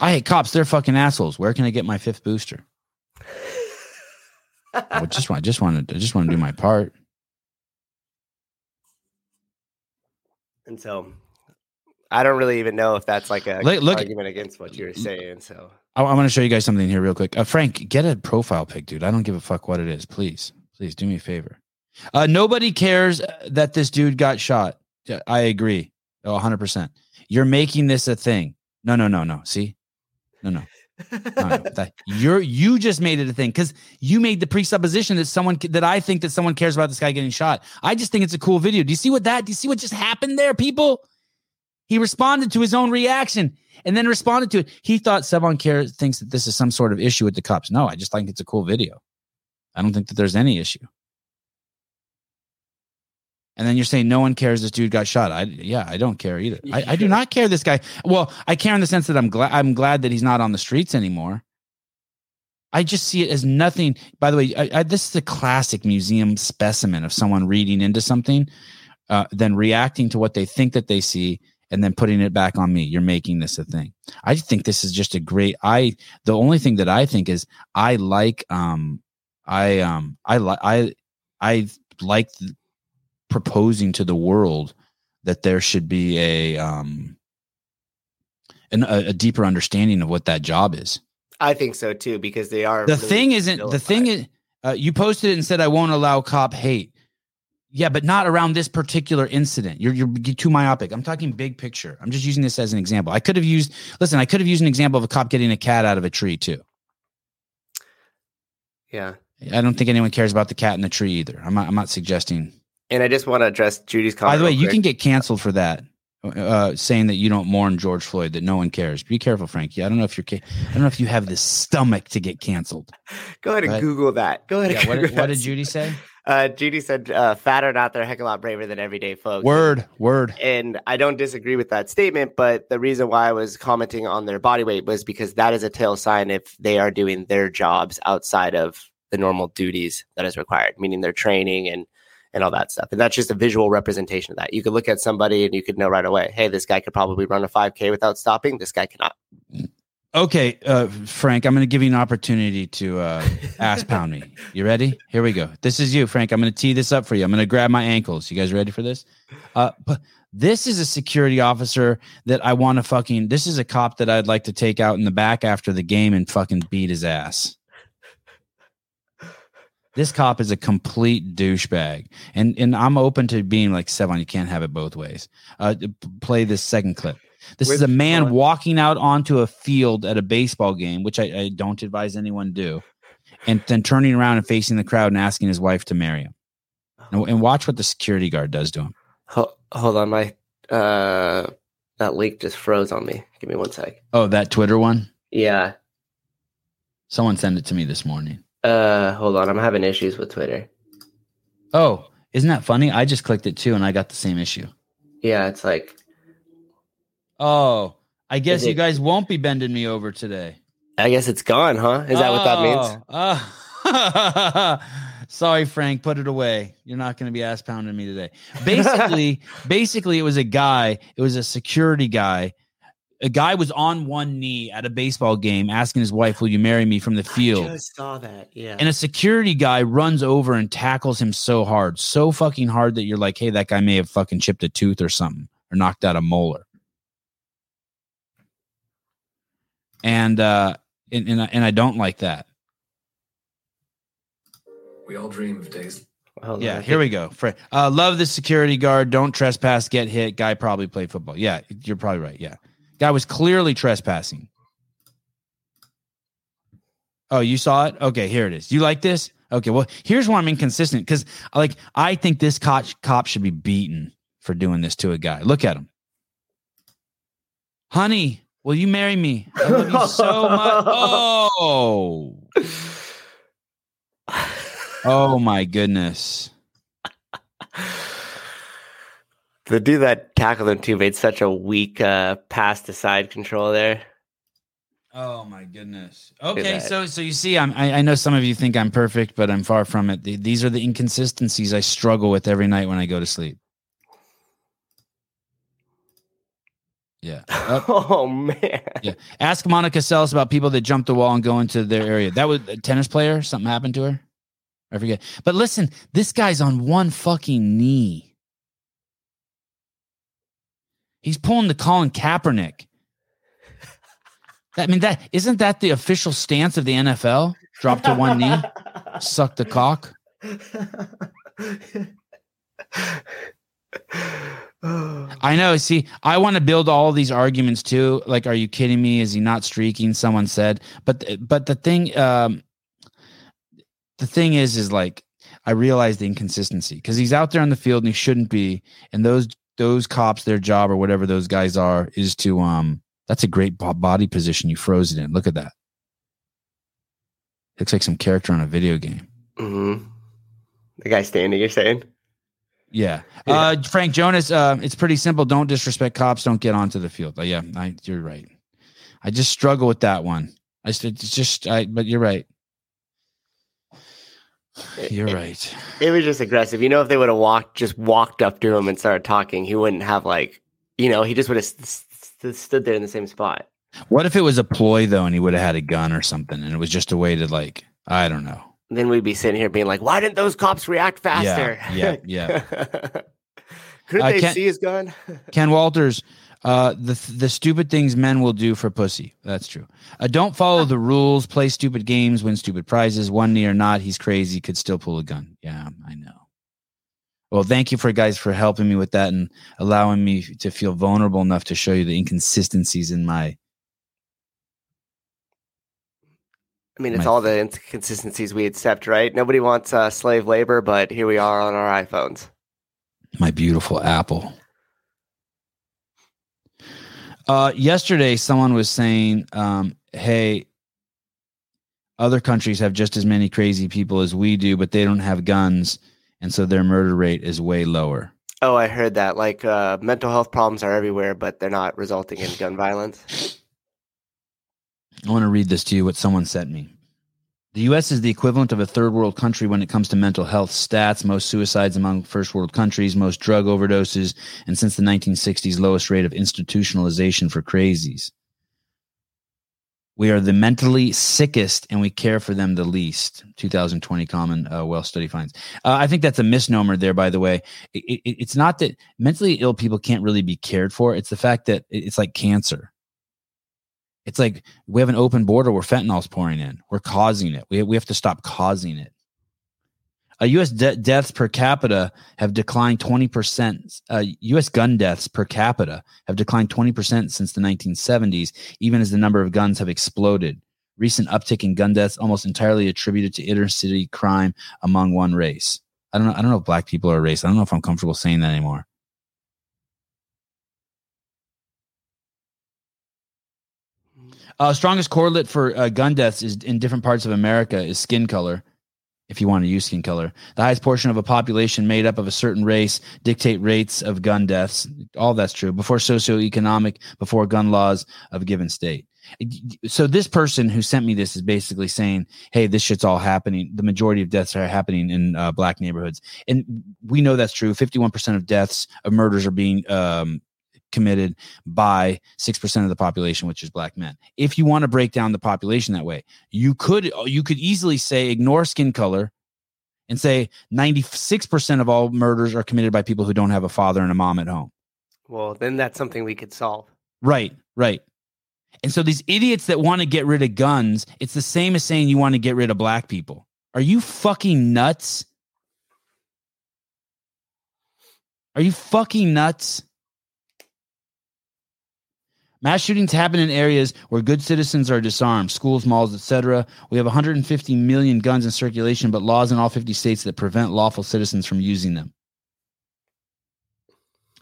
I hate cops. They're fucking assholes. Where can I get my fifth booster? I just want, just want to, I just want to do my part. And so I don't really even know if that's like a Look- look- argument against what you're saying. So I, I want to show you guys something here real quick. Uh, Frank, get a profile pic, dude. I don't give a fuck what it is. Please, please do me a favor. Uh, nobody cares uh, that this dude got shot. I agree. Oh, 100%. You're making this a thing. No, no, no, no. See? No, no. You're you just made it a thing because you made the presupposition that someone that I think that someone cares about this guy getting shot. I just think it's a cool video. Do you see what that? Do you see what just happened there, people? He responded to his own reaction and then responded to it. He thought Sevan Care thinks that this is some sort of issue with the cops. No, I just think it's a cool video. I don't think that there's any issue. And then you're saying no one cares this dude got shot. I yeah, I don't care either. I, I do not care this guy. Well, I care in the sense that I'm glad I'm glad that he's not on the streets anymore. I just see it as nothing. By the way, I, I, this is a classic museum specimen of someone reading into something, uh, then reacting to what they think that they see, and then putting it back on me. You're making this a thing. I think this is just a great. I the only thing that I think is I like um I um I like I I like proposing to the world that there should be a um an, a, a deeper understanding of what that job is. I think so too because they are The really thing isn't the thing is uh, you posted it and said I won't allow cop hate. Yeah, but not around this particular incident. You're you're too myopic. I'm talking big picture. I'm just using this as an example. I could have used listen. I could have used an example of a cop getting a cat out of a tree too. yeah. I don't think anyone cares about the cat in the tree either. I'm not. I'm not suggesting. And I just want to address Judy's comment. By the way, you can get canceled for that, uh, saying that you don't mourn George Floyd, that no one cares. Be careful, Frankie. I don't know if you're. Ca- I don't know if you have the stomach to get canceled. go ahead and. Google that. Go ahead. Yeah. and What, what did Judy say? Uh, Judy said, uh, "Fat or not, they're a heck of a lot braver than everyday folks." Word. Word. And I don't disagree with that statement, but the reason why I was commenting on their body weight was because that is a tail sign if they are doing their jobs outside of the normal duties that is required, meaning their training and and all that stuff. And that's just a visual representation of that. You could look at somebody and you could know right away, hey, this guy could probably run a 5K without stopping. This guy cannot. Okay, uh, Frank, I'm going to give you an opportunity to uh, ass pound me. You ready? Here we go. This is you, Frank. I'm going to tee this up for you. I'm going to grab my ankles. You guys ready for this? Uh, but this is a security officer that I want to fucking. This is a cop that I'd like to take out in the back after the game and fucking beat his ass. This cop is a complete douchebag, and and I'm open to being like seven You can't have it both ways. Uh, play this second clip. This is a man one? walking out onto a field at a baseball game, which I, I don't advise anyone do, and then turning around and facing the crowd and asking his wife to marry him. And, and watch what the security guard does to him. Ho- hold on, my uh, that link just froze on me. Give me one sec. Oh, that Twitter one. Yeah, Someone sent it to me this morning. Uh, hold on. I'm having issues with Twitter. Oh, isn't that funny? I just clicked it too, and I got the same issue. Yeah, it's like Oh, I guess Is you it- guys won't be bending me over today. I guess it's gone, huh? Is that what that means? means? Sorry, Frank. Put it away. You're not going to be ass pounding me today. Basically, basically, it was a guy. It was a security guy. A guy was on one knee at a baseball game, asking his wife, "Will you marry me?" from the I field. just saw that. Yeah. And a security guy runs over and tackles him so hard, so fucking hard that you're like, hey, that guy may have fucking chipped a tooth or something or knocked out a molar. And uh and and I, and I don't like that. We all dream of days. Hold on, Yeah, here think- we go. Fre- Uh, love the security guard. Don't trespass. Get hit. Guy probably played football. Yeah, you're probably right. Yeah, guy was clearly trespassing. Oh, you saw it? Okay, here it is. You like this? Okay, well, here's why I'm inconsistent because, like, I think this cop cop should be beaten for doing this to a guy. Look at him, honey. Will you marry me? I love you so much. Oh, oh my goodness. The dude that tackled him too made such a weak uh, pass to side control there. Oh my goodness. Okay, so so you see, I'm I, I know some of you think I'm perfect, but I'm far from it. The- These are the inconsistencies I struggle with every night when I go to sleep. Yeah. Up. Oh man. Yeah. Ask Monica Seles about people that jump the wall and go into their area. That was a tennis player. Something happened to her. I forget. But listen, this guy's on one fucking knee. He's pulling the Colin Kaepernick. I mean, that isn't that the official stance of the NFL? Drop to one knee, suck the cock. I know. See, I want to build all these arguments too. Like, are you kidding me? Is he not streaking? Someone said, but but the thing, um, the thing is, is like I realize the inconsistency because he's out there on the field and he shouldn't be. And those those cops, their job or whatever those guys are, is to um. That's a great body position. You froze it in. Look at that. Looks like some character on a video game. hmm The guy standing, you're saying? Yeah. Yeah. Uh, Frank Jonas, uh, it's pretty simple. Don't disrespect cops. Don't get onto the field. Uh, yeah, I, you're right. I just struggle with that one. I just, it's just, I, but you're right. You're It- right. It was just aggressive. You know, if they would have walked, just walked up to him and started talking, he wouldn't have like, you know, he just would have st- st- stood there in the same spot. What if it was a ploy though, and he would have had a gun or something, and it was just a way to like, I don't know. Then we'd be sitting here being like, why didn't those cops react faster? Yeah, yeah. Couldn't Uh, they Ken- see his gun? Ken Walters, uh, the the stupid things men will do for pussy. That's true. Uh, don't follow the rules. Play stupid games. Win stupid prizes. One knee or not, he's crazy. Could still pull a gun. Yeah, I know. Well, thank you for guys for helping me with that and allowing me to feel vulnerable enough to show you the inconsistencies in my. I mean, it's My- all the inconsistencies we accept, right? Nobody wants uh, slave labor, but here we are on our iPhones. my beautiful apple. Uh, yesterday, someone was saying, um, "Hey, other countries have just as many crazy people as we do, but they don't have guns, and so their murder rate is way lower." Oh, I heard that. Like, uh, mental health problems are everywhere, but they're not resulting in gun violence. I want to read this to you. What someone sent me. The U.S. is the equivalent of a third world country when it comes to mental health stats. Most suicides among first world countries, most drug overdoses, and since the 1960s, lowest rate of institutionalization for crazies. We are the mentally sickest and we care for them the least. 2020 Common uh, Wealth Study finds. Uh, I think that's a misnomer there, by the way. It, it, it's not that mentally ill people can't really be cared for, it's the fact that it's like cancer. It's like we have an open border where fentanyl's pouring in. We're causing it. We, we have to stop causing it. Uh, U.S. de- deaths per capita have declined 20%. Uh, U.S. gun deaths per capita have declined 20% since the 1970s, even as the number of guns have exploded. Recent uptick in gun deaths almost entirely attributed to inner city crime among one race. I don't know. I don't know if black people are a race. I don't know if I'm comfortable saying that anymore. Uh, strongest correlate for uh, gun deaths is in different parts of America is skin color. If you want to use skin color, the highest portion of a population made up of a certain race dictate rates of gun deaths. All that's true before socioeconomic, before gun laws of a given state. So this person who sent me this is basically saying, "Hey, this shit's all happening. The majority of deaths are happening in uh, black neighborhoods, and we know that's true. Fifty-one percent of deaths of murders are being um, committed by 6% of the population which is black men. If you want to break down the population that way you could you could easily say ignore skin color and say 96% of all murders are committed by people who don't have a father and a mom at home. Well, then that's something we could solve. right right. And so these idiots that want to get rid of guns it's the same as saying you want to get rid of black people. Are you fucking nuts? Are you fucking nuts Mass shootings happen in areas where good citizens are disarmed, schools, malls, etc. We have 150 million guns in circulation, but laws in all 50 states that prevent lawful citizens from using them.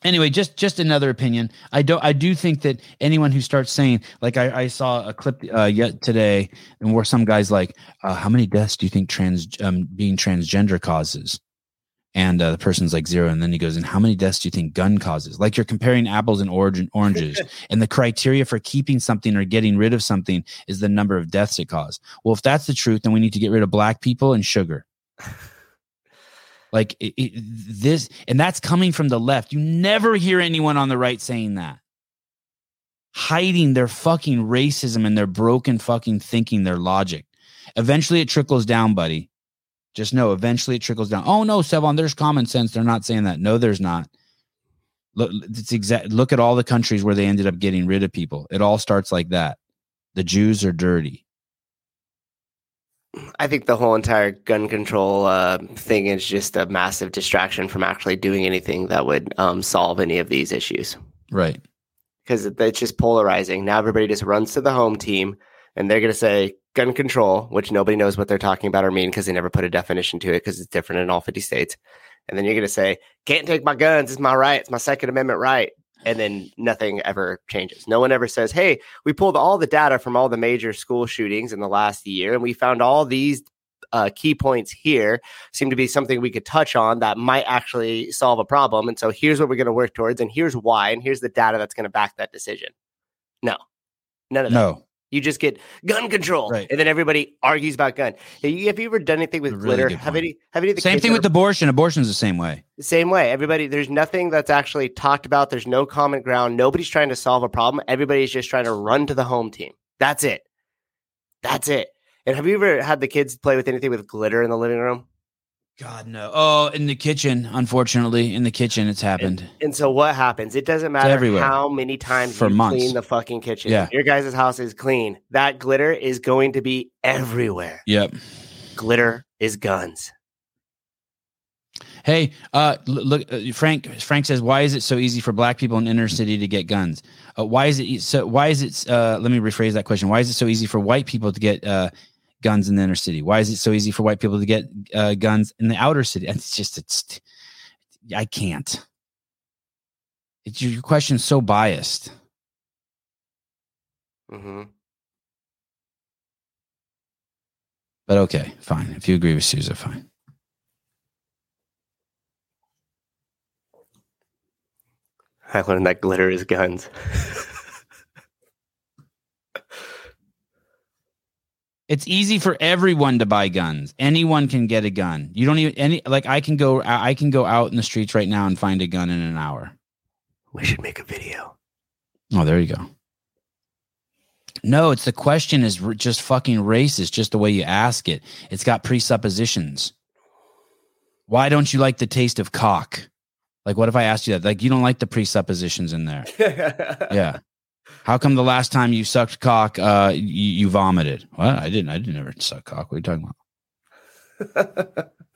Anyway, just just another opinion. I don't. I do think that anyone who starts saying, like, I, I saw a clip uh, yet today, and where some guys like, uh, how many deaths do you think trans um, being transgender causes? And uh, the person's like zero and then he goes and how many deaths do you think gun causes? Like you're comparing apples and orange- oranges. And the criteria for keeping something or getting rid of something is the number of deaths it caused. Well if that's the truth then we need to get rid of black people and sugar. Like it, it, this and that's coming from the left. You never hear anyone on the right saying that. Hiding their fucking racism and their broken fucking thinking their logic. Eventually it trickles down buddy just know eventually it trickles down. Oh no, Sevan, there's common sense. They're not saying that. No, there's not. Look, it's exact. Look at all the countries where they ended up getting rid of people. It all starts like that. The Jews are dirty. I think the whole entire gun control uh, thing is just a massive distraction from actually doing anything that would um, solve any of these issues. Right. Because it's just polarizing. Now everybody just runs to the home team and they're going to say gun control, which nobody knows what they're talking about or mean because they never put a definition to it because it's different in all 50 states. And then you're going to say, can't take my guns. It's my right. It's my Second Amendment right. And then nothing ever changes. No one ever says, hey, we pulled all the data from all the major school shootings in the last year and we found all these uh, key points here seem to be something we could touch on that might actually solve a problem. And so here's what we're going to work towards, and here's why, and here's the data that's going to back that decision. No, none of that. No. You just get gun control, Right. and then everybody argues about gun. Have you, have you ever done anything with really glitter? Have any? Have any Same thing with abortion. Abortion's the same way. same way. Everybody, there's nothing that's actually talked about. There's no common ground. Nobody's trying to solve a problem. Everybody's just trying to run to the home team. That's it. That's it. And have you ever had the kids play with anything with glitter in the living room? God no. Oh, in the kitchen. Unfortunately, in the kitchen, it's happened. And so what happens? It doesn't matter how many times For you months. clean the fucking kitchen. Yeah. Your guys' house is clean. That glitter is going to be everywhere. Yep. Glitter is guns. Hey, uh, look, uh, Frank. Frank says, "Why is it so easy for Black people in inner city to get guns? Uh, why is it so? Why is it? Uh, let me rephrase that question. Why is it so easy for white people to get uh, guns in the inner city? Why is it so easy for white people to get uh, guns in the outer city? It's just, it's, I can't. It's, your question's so biased. hmm But okay, fine. If you agree with Souza, fine. I learned that glitter is guns. It's easy for everyone to buy guns. Anyone can get a gun. You don't even any like I can go I can go out in the streets right now and find a gun in an hour. we should make a video. Oh, there you go. No, it's the question is just fucking racist, just the way you ask it. It's got presuppositions. Why don't you like the taste of cock? Like, what if I asked you that? Like, you don't like the presuppositions in there. Yeah. How come the last time you sucked cock, uh, you, you vomited? Well, I didn't. I didn't ever suck cock. What are you talking about?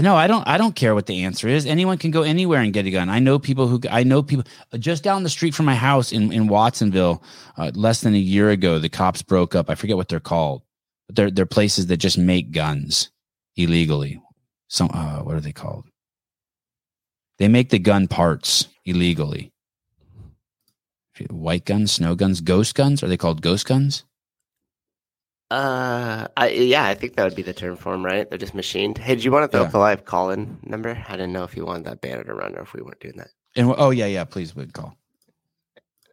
No, I don't. I don't care what the answer is. Anyone can go anywhere and get a gun. I know people who. I know people just down the street from my house in in Watsonville. Uh, less than a year ago, the cops broke up. I forget what they're called, but they're they're places that just make guns illegally. Some uh, what are they called? They make the gun parts illegally. White guns, snow guns, ghost guns. Are they called ghost guns? Uh, I, yeah, I think that would be the term for them, right? They're just machined. Hey, do you want to throw Yeah. up the live call-in number? I didn't know if you wanted that banner to run or if we weren't doing that. And oh yeah, yeah. Please, would call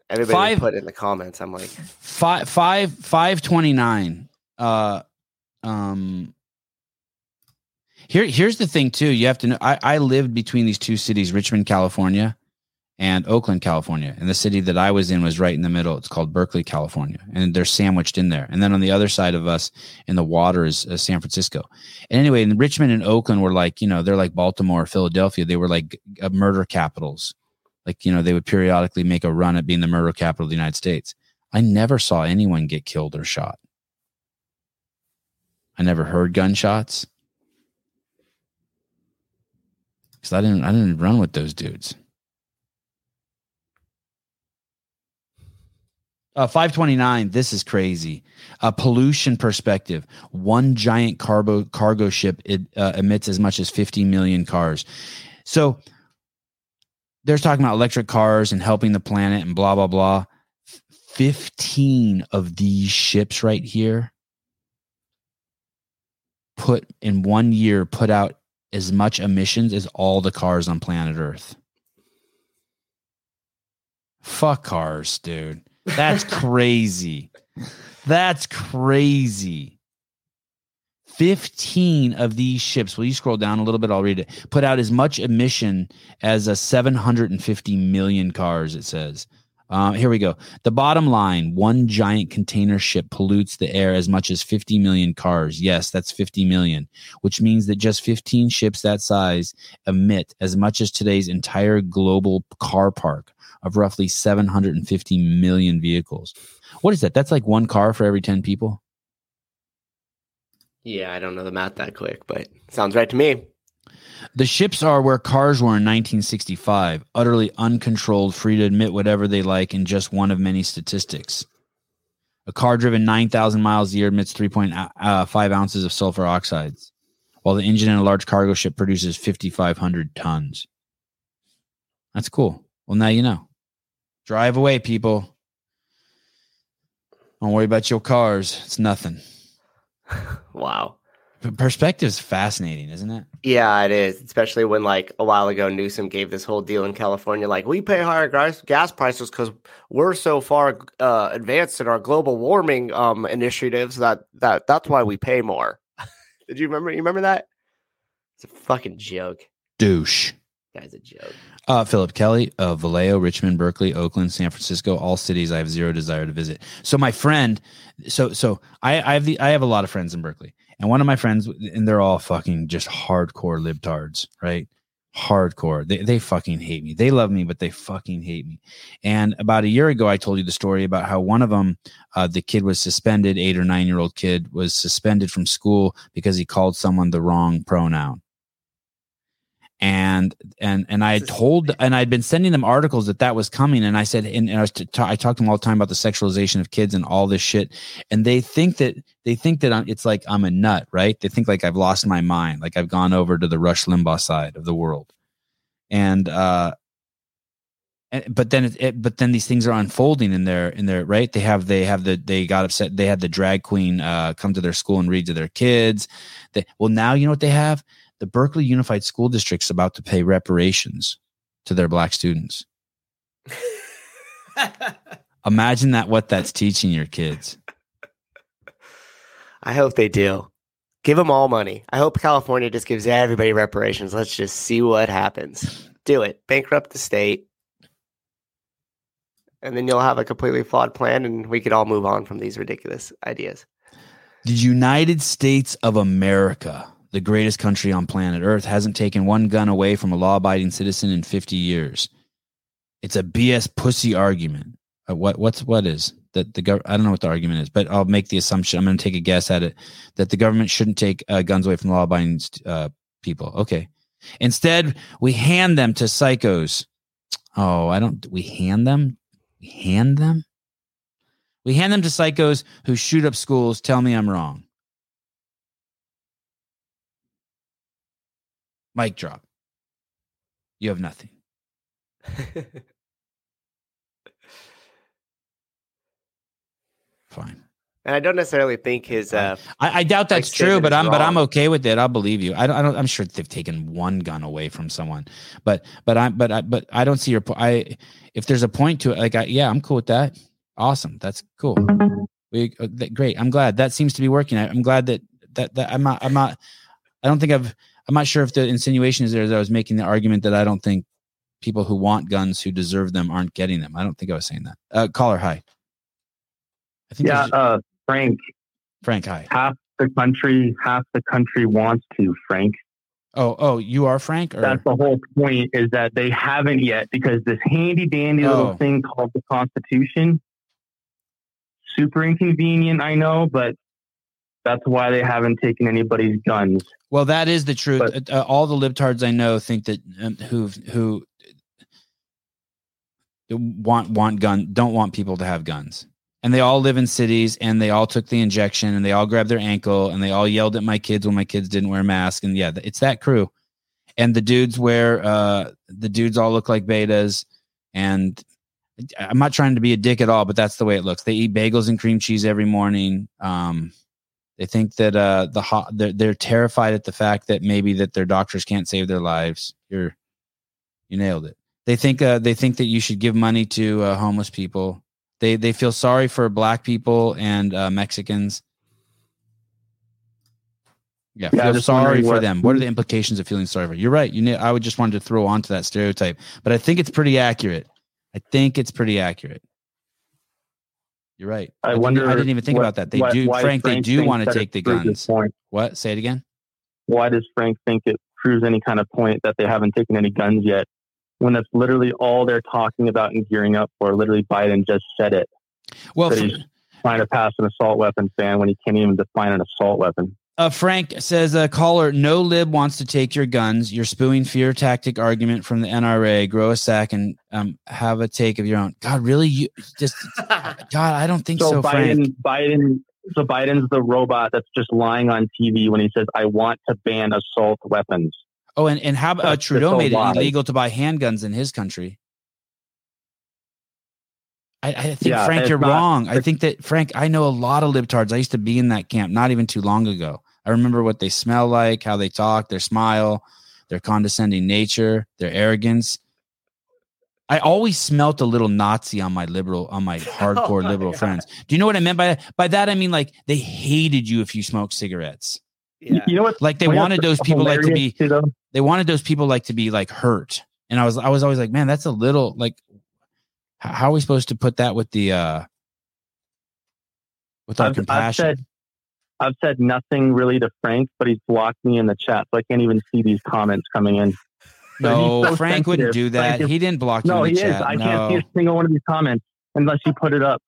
Everybody Five- put in the comments. I'm like, five five five twenty nine. Uh, um. Here, here's the thing too. You have to know. I, I lived between these two cities, Richmond, California, and Oakland, California. And the city that I was in was right in the middle. It's called Berkeley, California, and they're sandwiched in there. And then on the other side of us, in the water, is uh, San Francisco. And anyway, in Richmond and Oakland were like, you know, they're like Baltimore, Philadelphia. They were like uh, murder capitals. Like, you know, they would periodically make a run at being the murder capital of the United States. I never saw anyone get killed or shot. I never heard gunshots. Cause I didn't I didn't run with those dudes. Uh, 529, this is crazy. A pollution perspective. One giant cargo cargo ship it, uh, emits as much as 50 million cars. So they're talking about electric cars and helping the planet and blah blah blah. 15 of these ships right here put in one year put out as much emissions as all the cars on planet Earth. Fuck cars, dude. That's crazy. That's crazy. 15 of these ships, will you scroll down a little bit? I'll read it. Put out as much emission as a 750 million cars, it says. Uh, here we go. The bottom line one giant container ship pollutes the air as much as 50 million cars. Yes, that's 50 million, which means that just 15 ships that size emit as much as today's entire global car park of roughly 750 million vehicles. What is that? That's like one car for every 10 people. yeah, I don't know the math that quick, but sounds right to me. The ships are where cars were in 1965, utterly uncontrolled, free to admit whatever they like, in just one of many statistics. A car driven 9,000 miles a year emits 3.5 uh, uh, ounces of sulfur oxides, while the engine in a large cargo ship produces 5,500 tons. That's cool. Well, now you know. Drive away, people. Don't worry about your cars. It's nothing. Wow. Perspective's fascinating, isn't it? Yeah, it is. Especially when, like, a while ago, Newsom gave this whole deal in California, like, we pay higher gas, gas prices because we're so far uh, advanced in our global warming um, initiatives that, that that's why we pay more. Did you remember? You remember that? It's a fucking joke. Douche. Guy's a joke. Uh, Philip Kelly of Vallejo, Richmond, Berkeley, Oakland, San Francisco, all cities I have zero desire to visit. So my friend, so so I, I have the I have a lot of friends in Berkeley, and one of my friends, and they're all fucking just hardcore libtards, right? Hardcore. They they fucking hate me. They love me, but they fucking hate me. And about a year ago, I told you the story about how one of them, uh, the kid was suspended. Eight or nine year old kid was suspended from school because he called someone the wrong pronoun and and and I told and I'd been sending them articles that that was coming, and I said, and, and I was t- t- I talked to them all the time about the sexualization of kids and all this shit, and they think that they think that I'm, it's like I'm a nut, right? They think like I've lost my mind, like I've gone over to the Rush Limbaugh side of the world, and uh, and, but then it, it, but then these things are unfolding in their in their right. They have they have the they got upset. They had the drag queen uh, come to their school and read to their kids. They, well, now you know what they have the Berkeley Unified School District's about to pay reparations to their black students. Imagine that what that's teaching your kids. I hope they do. Give them all money. I hope California just gives everybody reparations. Let's just see what happens. Do it. Bankrupt the state. And then you'll have a completely flawed plan and we could all move on from these ridiculous ideas. The United States of America, the greatest country on planet Earth, hasn't taken one gun away from a law abiding citizen in 50 years. It's a BS pussy argument. Uh, what what's what is that the gov- I don't know what the argument is, but I'll make the assumption. I'm going to take a guess at it that the government shouldn't take uh, guns away from law abiding uh, people. Okay. Instead, we hand them to psychos. Oh, I don't. We hand them. We hand them. We hand them to psychos who shoot up schools. Tell me I'm wrong. Mic drop. You have nothing. fine. And I don't necessarily think his uh I, I doubt that's true, but I'm but I'm okay with it. I'll believe you. I don't, I don't. I'm sure they've taken one gun away from someone, but but I but I but I don't see your. po- I if there's a point to it, like I yeah, I'm cool with that. Awesome, that's cool. We uh, that, great. I'm glad that seems to be working. I, I'm glad that that that I'm not I'm not. I don't think I've. I'm not sure if the insinuation is there that I was making the argument that I don't think people who want guns who deserve them aren't getting them. I don't think I was saying that. Uh, caller, hi. I think Yeah, uh, Frank, Frank, hi. half the country, half the country wants to, Frank. Oh, oh, you are Frank, or That's the whole point is that they haven't yet because this handy dandy Oh. little thing called the Constitution, super inconvenient, I know, but that's why they haven't taken anybody's guns. Well, that is the truth. But- uh, all the libtards I know think that um, who who want want gun don't want people to have guns, and they all live in cities, and they all took the injection, and they all grabbed their ankle, and they all yelled at my kids when my kids didn't wear masks, and yeah, it's that crew. And the dudes wear uh the dudes all look like betas, and I'm not trying to be a dick at all, but that's the way it looks. They eat bagels and cream cheese every morning. Um, they think that uh, the ho- they're, they're terrified at the fact that maybe that their doctors can't save their lives. You're you nailed it. They think uh, they think that you should give money to uh, homeless people. They they feel sorry for black people and uh, Mexicans. Yeah, Yeah, feel sorry for what- them. What are the implications of feeling sorry for? You're right. You know, I would just wanted to throw onto that stereotype, but I think it's pretty accurate. I think it's pretty accurate. You're right. I didn't- wonder. I didn't even think what- about that. They why- do, why Frank. They do want to take the guns. What? Say it again. Why does Frank think it proves any kind of point that they haven't taken any guns yet? When that's literally all they're talking about and gearing up for. Literally, Biden just said it. Well, he's trying to pass an assault weapons ban when he can't even define an assault weapon. Uh, Frank says, uh, caller, no lib wants to take your guns. You're spewing fear tactic argument from the NRA. Grow a sack and um, have a take of your own. God, really? You just, God, I don't think so, So Frank. Biden, Biden, so Biden's the robot that's just lying on TV when he says, "I want to ban assault weapons." Oh, and, and how about uh, Trudeau made it lie. illegal to buy handguns in his country? I, I think, Yeah, Frank, you're not- wrong. I think that, Frank, I know a lot of libtards. I used to be in that camp not even too long ago. I remember what they smell like, how they talk, their smile, their condescending nature, their arrogance. I always smelt a little Nazi on my liberal, on my hardcore Oh, liberal yeah. friends. Do you know what I meant by that? By that, I mean like they hated you if you smoked cigarettes. You- yeah. You know what? Like they what's wanted those people like to be too, though? they wanted those people like to be like hurt and i was i was always like man that's a little like how are we supposed to put that with the uh with our I've, I've compassion said I've said nothing really to Frank, but he's blocked me in the chat, so I can't even see these comments coming in. no so frank wouldn't do that Frank he didn't block No, you in he the is. chat I no. can't see a single one of these comments unless you put it up.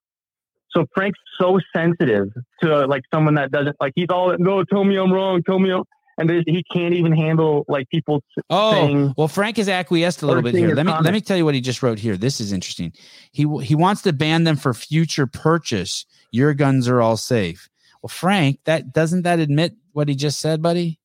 So Frank's so sensitive to uh, like someone that doesn't like he's all no, tell me I'm wrong, tell me I'm, and he can't even handle like people Oh saying well, Frank has acquiesced a little bit here. Let me let me tell you what he just wrote here. This is interesting. He he wants to ban them for future purchase. Your guns are all safe. Well, Frank, that doesn't that admit what he just said, buddy?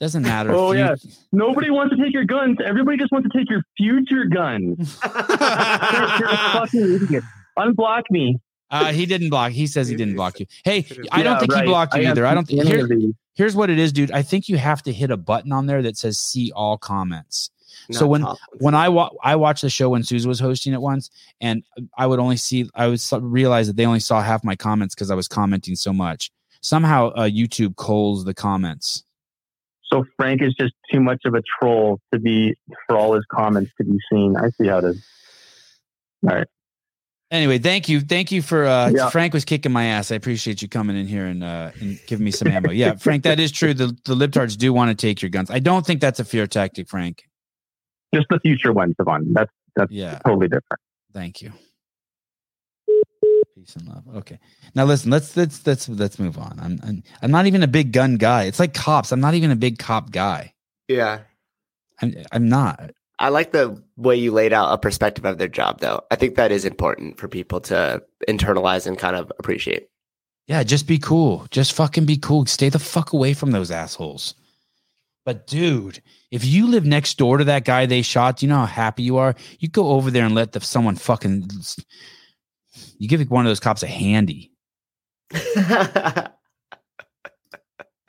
Doesn't matter. Oh, if you- yeah. nobody wants to take your guns. Everybody just wants to take your future guns. You're, you're a fucking idiot. Unblock me. Uh, he didn't block. He says he didn't block you. Hey, I don't Yeah, think he blocked you I either. I don't think. Here, here's what it is, dude. I think you have to hit a button on there that says "See all comments." So when when I wa- I watched the show when Susan was hosting it once, and I would only see I would realize that they only saw half my comments because I was commenting so much. Somehow, uh, YouTube culls the comments. So Frank is just too much of a troll to be for all his comments to be seen. I see how it is. All right. Anyway, thank you, thank you for uh, Yeah. Frank was kicking my ass. I appreciate you coming in here and uh, and giving me some ammo. Yeah, Frank, that is true. The the libtards do want to take your guns. I don't think that's a fear tactic, Frank. Just the future one, Sevan. That's that's Yeah. totally different. Thank you. Peace and love. Okay. Now listen, let's let's let's let's move on. I'm I'm, I'm not even a big gun guy. It's like cops. I'm not even a big cop guy. yeah. I'm I'm not. I like the way you laid out a perspective of their job, though. I think that is important for people to internalize and kind of appreciate. Yeah, just be cool. Just fucking be cool. Stay the fuck away from those assholes. But dude, if you live next door to that guy they shot, do you know how happy you are? You go over there and let the someone fucking you give one of those cops a handy.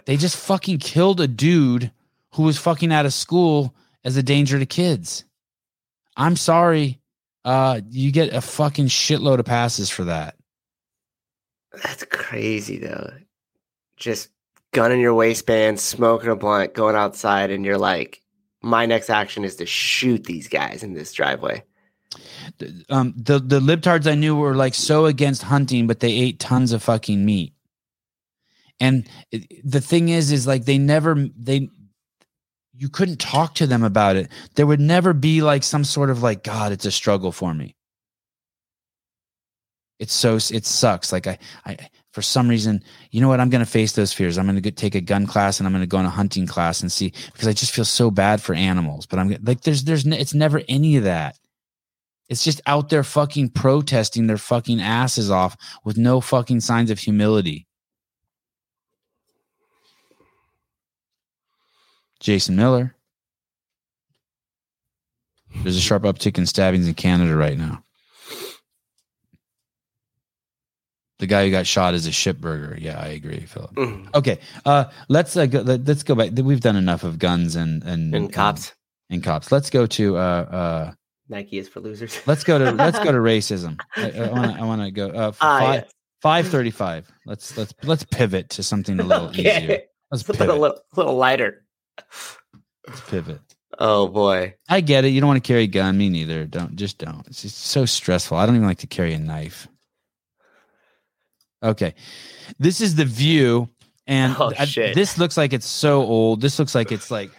They just fucking killed a dude who was fucking out of school as a danger to kids. I'm sorry. Uh, you get a fucking shitload of passes for that. That's crazy though. Just gun in your waistband, smoking a blunt, going outside, and you're like, my next action is to shoot these guys in this driveway. Um, the the libtards I knew were like so against hunting, but they ate tons of fucking meat. And the thing is, is like they never they you couldn't talk to them about it. There would never be like some sort of like God, it's a struggle for me. It's so it sucks. Like I I for some reason, you know what? I'm going to face those fears. I'm going to take a gun class and I'm going to go on a hunting class and see because I just feel so bad for animals. But I'm like, there's, there's, it's never any of that. It's just out there fucking protesting their fucking asses off with no fucking signs of humility. Jason Miller. There's a sharp uptick in stabbings in Canada right now. The guy who got shot is a shipburger. Yeah, I agree, Philip. Mm. Okay, uh, let's uh, go, let, us go back. We've done enough of guns and and And cops. and cops. Let's go to uh, uh, Nike is for losers. let's go to let's go to racism. I, I want to I want to go uh, Ah, five yes. five thirty five. Let's let's let's pivot to something a little Okay. easier. Let's a little, pivot. little, little lighter. Let's pivot. Oh boy. I get it. You don't want to carry a gun. Me neither. Don't just don't. It's just so stressful. I don't even like to carry a knife. Okay, this is the view, and Oh, I- this looks like it's so old. This looks like it's like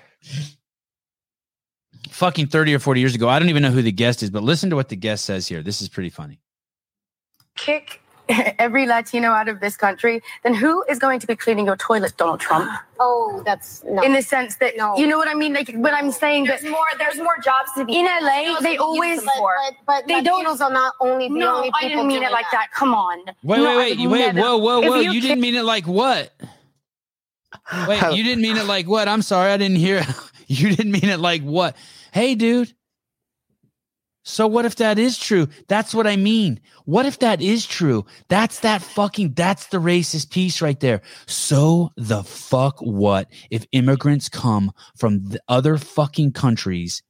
fucking thirty or forty years ago. I don't even know who the guest is, but listen to what the guest says here. This is pretty funny. kick every Latino out of this country, then who is going to be cleaning your toilet, Donald Trump? Oh, that's no. In the sense that No. you know what I mean, like what I'm saying that there's more. There's more jobs to be in LA, they always to, but, but, they they don't- Latinos are not only the no, only I people didn't mean it like that. Come on. Wait, No, wait, I wait, wait, never- whoa, whoa, If whoa! You, you didn't mean it like what? Wait, you didn't mean it like what? I'm sorry, I didn't hear. You didn't mean it like what? Hey, dude. So what if that is true? That's what I mean. What if that is true? That's that fucking that's the racist piece right there. So the fuck what if immigrants come from the other fucking countries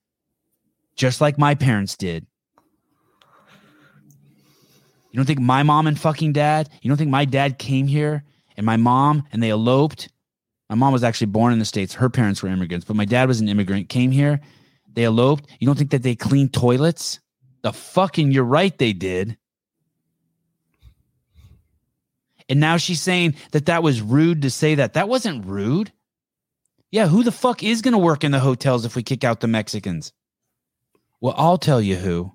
just like my parents did? You don't think my mom and fucking dad, you don't think my dad came here and my mom and they eloped? My mom was actually born in the States. Her parents were immigrants, but my dad was an immigrant, came here, they eloped. You don't think that they cleaned toilets? The fucking, you're right, they did. And now she's saying that that was rude to say that. That wasn't rude. Yeah, who the fuck is going to work in the hotels if we kick out the Mexicans? Well, I'll tell you who.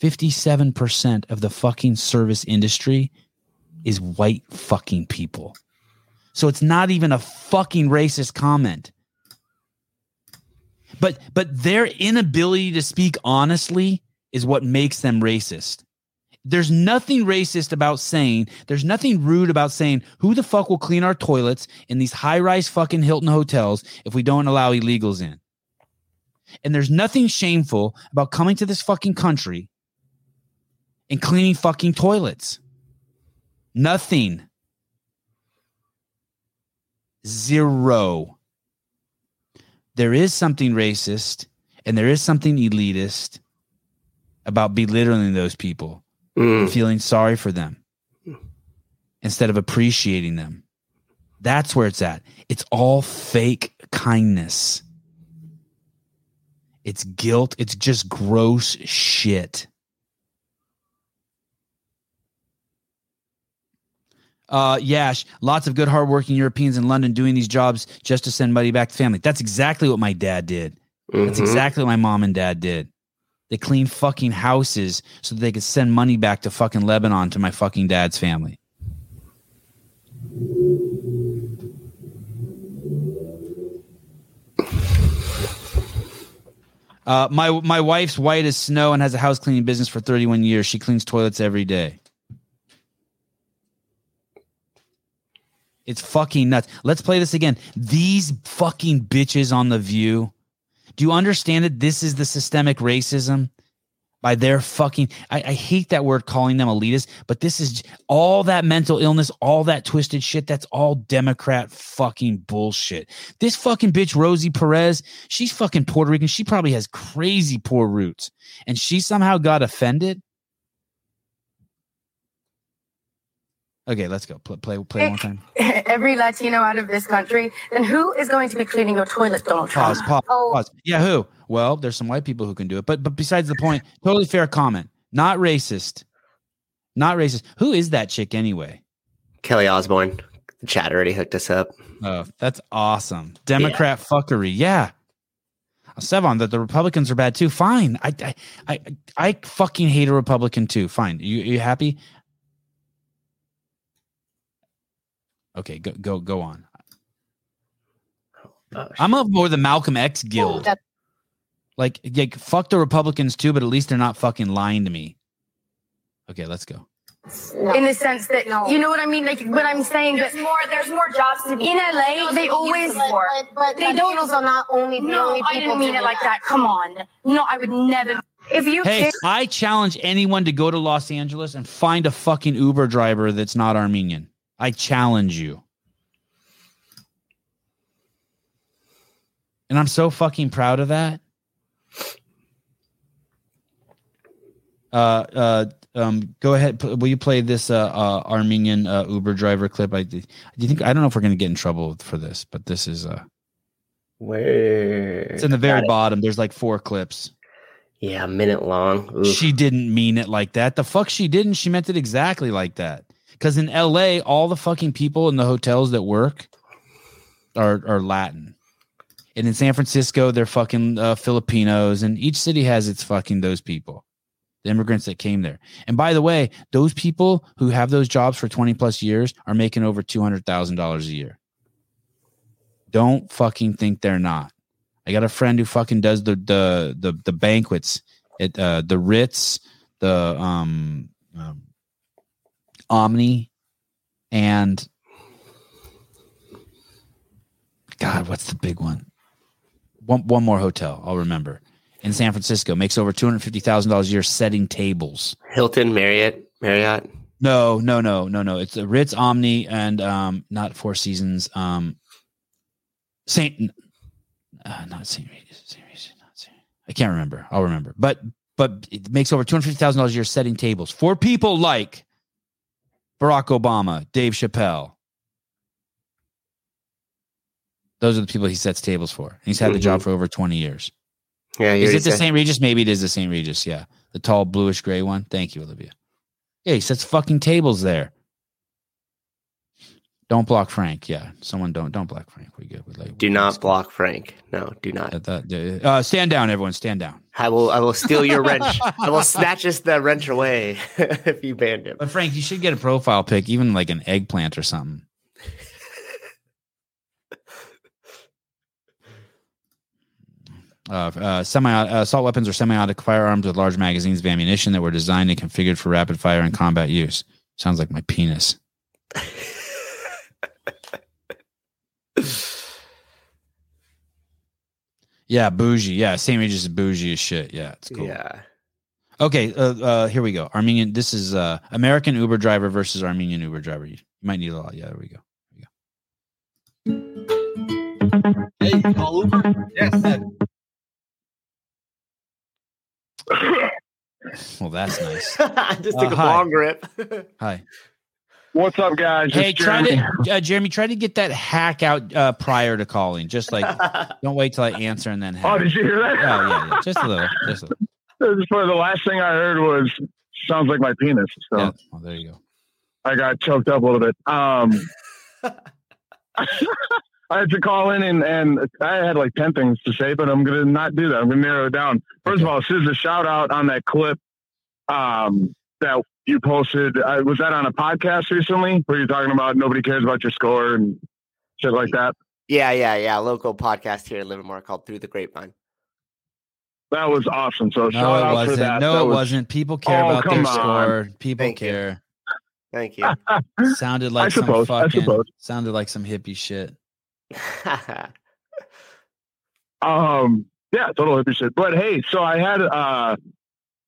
57% of the fucking service industry is white fucking people. So it's not even a fucking racist comment. But but their inability to speak honestly is what makes them racist. There's nothing racist about saying, there's nothing rude about saying, who the fuck will clean our toilets in these high rise fucking Hilton hotels if we don't allow illegals in? And there's nothing shameful about coming to this fucking country and cleaning fucking toilets. Nothing. Zero. There is something racist and there is something elitist about belittling those people and mm. feeling sorry for them instead of appreciating them. That's where it's at. It's all fake kindness. It's guilt. It's just gross shit. Uh, Yash, lots of good, hardworking Europeans in London doing these jobs just to send money back to family. That's exactly what my dad did. That's Mhm. exactly what my mom and dad did. They cleaned fucking houses so that they could send money back to fucking Lebanon to my fucking dad's family. Uh, my my wife's white as snow and has a house cleaning business for 31 years. She cleans toilets every day. It's fucking nuts. Let's play this again. These fucking bitches on the view. Do you understand that this is the systemic racism? by their fucking I, I hate that word calling them elitist, but this is all that mental illness, all that twisted shit. That's all Democrat fucking bullshit. This fucking bitch, Rosie Perez, she's fucking Puerto Rican. She probably has crazy poor roots, and she somehow got offended. Okay, let's go. Play, play, play one more time. every Latino out of this country, then who is going to be cleaning your toilet, Donald Trump? Pause, pause, Oh. pause. Yeah, who? Well, there's some white people who can do it, but but besides the point, totally fair comment. Not racist. Not racist. Who is that chick anyway? Kelly Osbourne. The chat already hooked us up. Oh, that's awesome. Democrat fuckery. Yeah. Sevan, that the Republicans are bad too. Fine. I, I I I fucking hate a Republican too. Fine. You you happy? Okay, go go go on. Oh, oh I'm of more the Malcolm X Oh, guild. that- Like, like fuck the Republicans too, but at least they're not fucking lying to me. Okay, let's go. no. In the sense that No. you know what I mean, like what I'm saying. But There's more. There's more jobs to be in LA, they always But, but, but They don't- Latinos are not only the no, only people. I didn't mean it doing like that. Come on, no, I would never. If you Hey, care- I challenge anyone to go to Los Angeles and find a fucking Uber driver that's not Armenian. I challenge you. And I'm so fucking proud of that. Uh, uh, um, go ahead. p- Will you play this uh, uh Armenian uh, Uber driver clip? I do you think I don't know if we're gonna get in trouble for this, but this is uh, Where? it's in the very bottom. There's like four clips. Yeah, a minute long. Oof. She didn't mean it like that. The fuck she didn't. She meant it exactly like that. Because in LA, all the fucking people in the hotels that work are are Latin, and in San Francisco, they're fucking uh, Filipinos. And each city has its fucking those people, the immigrants that came there. And by the way, those people who have those jobs for twenty plus years are making over two hundred thousand dollars a year. Don't fucking think they're not. I got a friend who fucking does the the the, the banquets at uh, the Ritz, the um, um Omni, and God, what's the big one? One one more hotel I'll remember in San Francisco makes over two hundred fifty thousand dollars a year setting tables. Hilton, Marriott, Marriott. No, no, no, no, no. It's the Ritz Omni and um, not Four Seasons. Um, Saint, uh, not Saint Regis. Saint Regis, not Saint. I can't remember. I'll remember. But but it makes over two hundred fifty thousand dollars a year setting tables for people like Barack Obama, Dave Chappelle. Those are the people he sets tables for. He's had the job for over twenty years. Yeah, Is it the said- St. Regis? Maybe it is the St. Regis. Yeah. The tall bluish gray one. Thank you, Olivia. Yeah, he sets fucking tables there. Don't block Frank. Yeah. Someone don't don't block Frank. We good. We like Do not block Frank. No, do not. uh, stand down, everyone. Stand down. I will. I will steal your wrench. I will snatch us the wrench away if you banned him. But Frank, you should get a profile pic, even like an eggplant or something. Uh, uh, semi uh, assault weapons are semi-automatic firearms with large magazines of ammunition that were designed and configured for rapid fire and combat use. Sounds like my penis. Yeah, bougie. Yeah, St. Regis is bougie as shit. Yeah, it's cool. Yeah. Okay, uh, uh, here we go. Armenian. This is uh, American Uber driver versus Armenian Uber driver. You might need a lot. Yeah, there we go. There we go. Hey, call Uber? Yes. Well, that's nice. I just Uh, took a hi. long grip. Hi. What's up, guys? Hey, try Jeremy. to uh, Jeremy. Try to get that hack out uh, prior to calling. Just like don't wait till I answer and then. Oh, did you hear that? Yeah, yeah, yeah. Just a little. Just a little. Just for the last thing I heard was sounds like my penis. So Yeah. Well, there you go. I got choked up a little bit. Um, I had to call in and, and I had like 10 things to say, but I'm going to not do that. I'm going to narrow it down. First of all, this is a shout out on that clip um, that you posted. Uh, was that on a podcast recently where you're talking about nobody cares about your score and shit like that? yeah, yeah, yeah. Local podcast here in Livermore called Through the Grapevine. That was awesome. So No, shout it out wasn't. that. No, That it was- wasn't. People care Oh, about their on. score. People Thank you. care. Thank you. Sounded like suppose, some I fucking. suppose. Sounded like some hippie shit. Um, yeah, total hippie shit. But hey, so I had uh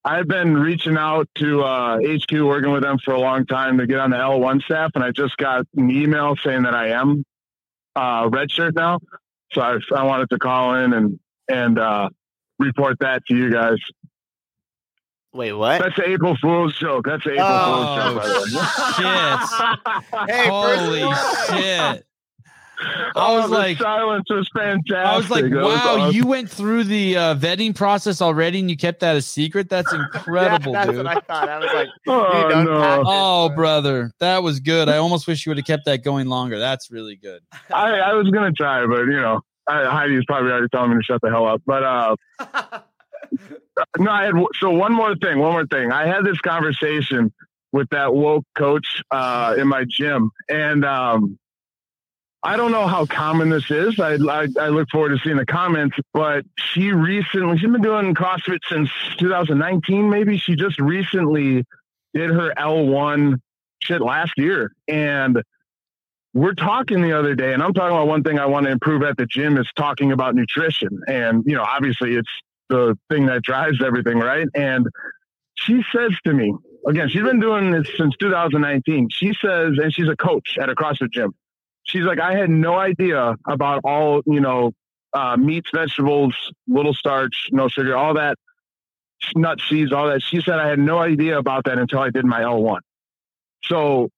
I've been reaching out to uh, HQ, working with them for a long time to get on the L1 staff, and I just got an email saying that I am uh, redshirt now. So I, I wanted to call in and and uh, report that to you guys. Wait, what? That's an April Fool's joke. That's an April Oh, Fool's joke. By the. Hey, Holy shit! I Oh, was the like, silence was fantastic. I was like, That was wow, awesome. you went through the uh, vetting process already, and you kept that a secret. That's incredible, yeah, that's dude. what I thought. I was like, Oh, no. pack Oh, brother, that was good. I almost wish you would have kept that going longer. That's really good. I, I was gonna try, but you know, I, Heidi's probably already telling me to shut the hell up. But uh, no, I had so one more thing. One more thing. I had this conversation with that woke coach uh, in my gym, and um, I don't know how common this is. I, I I look forward to seeing the comments. But she recently, she's been doing CrossFit since 2019. Maybe she just recently did her L1 shit last year, and we're talking the other day, and I'm talking about one thing I want to improve at the gym is talking about nutrition. And, you know, obviously it's the thing that drives everything, right? And she says to me, again, she's been doing this since 2019. She says, and she's a coach at a CrossFit gym. She's like, I had no idea about all, you know, uh, meats, vegetables, little starch, no sugar, all that, nut seeds, all that. She said, I had no idea about that until I did my L1. So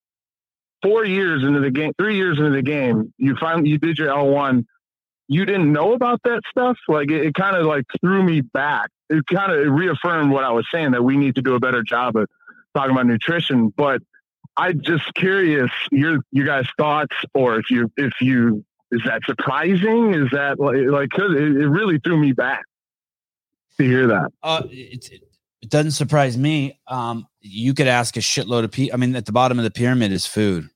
four years into the game, three years into the game, you finally you did your L one. You didn't know about that stuff. Like it, it kind of like threw me back. It kind of reaffirmed what I was saying that we need to do a better job of talking about nutrition. But I'm just curious your you guys thoughts, or if you if you is that surprising? Is that like like it, it really threw me back to hear that. Uh, it, it, it doesn't surprise me. Um, you could ask a shitload of people. I mean, at the bottom of the pyramid is food,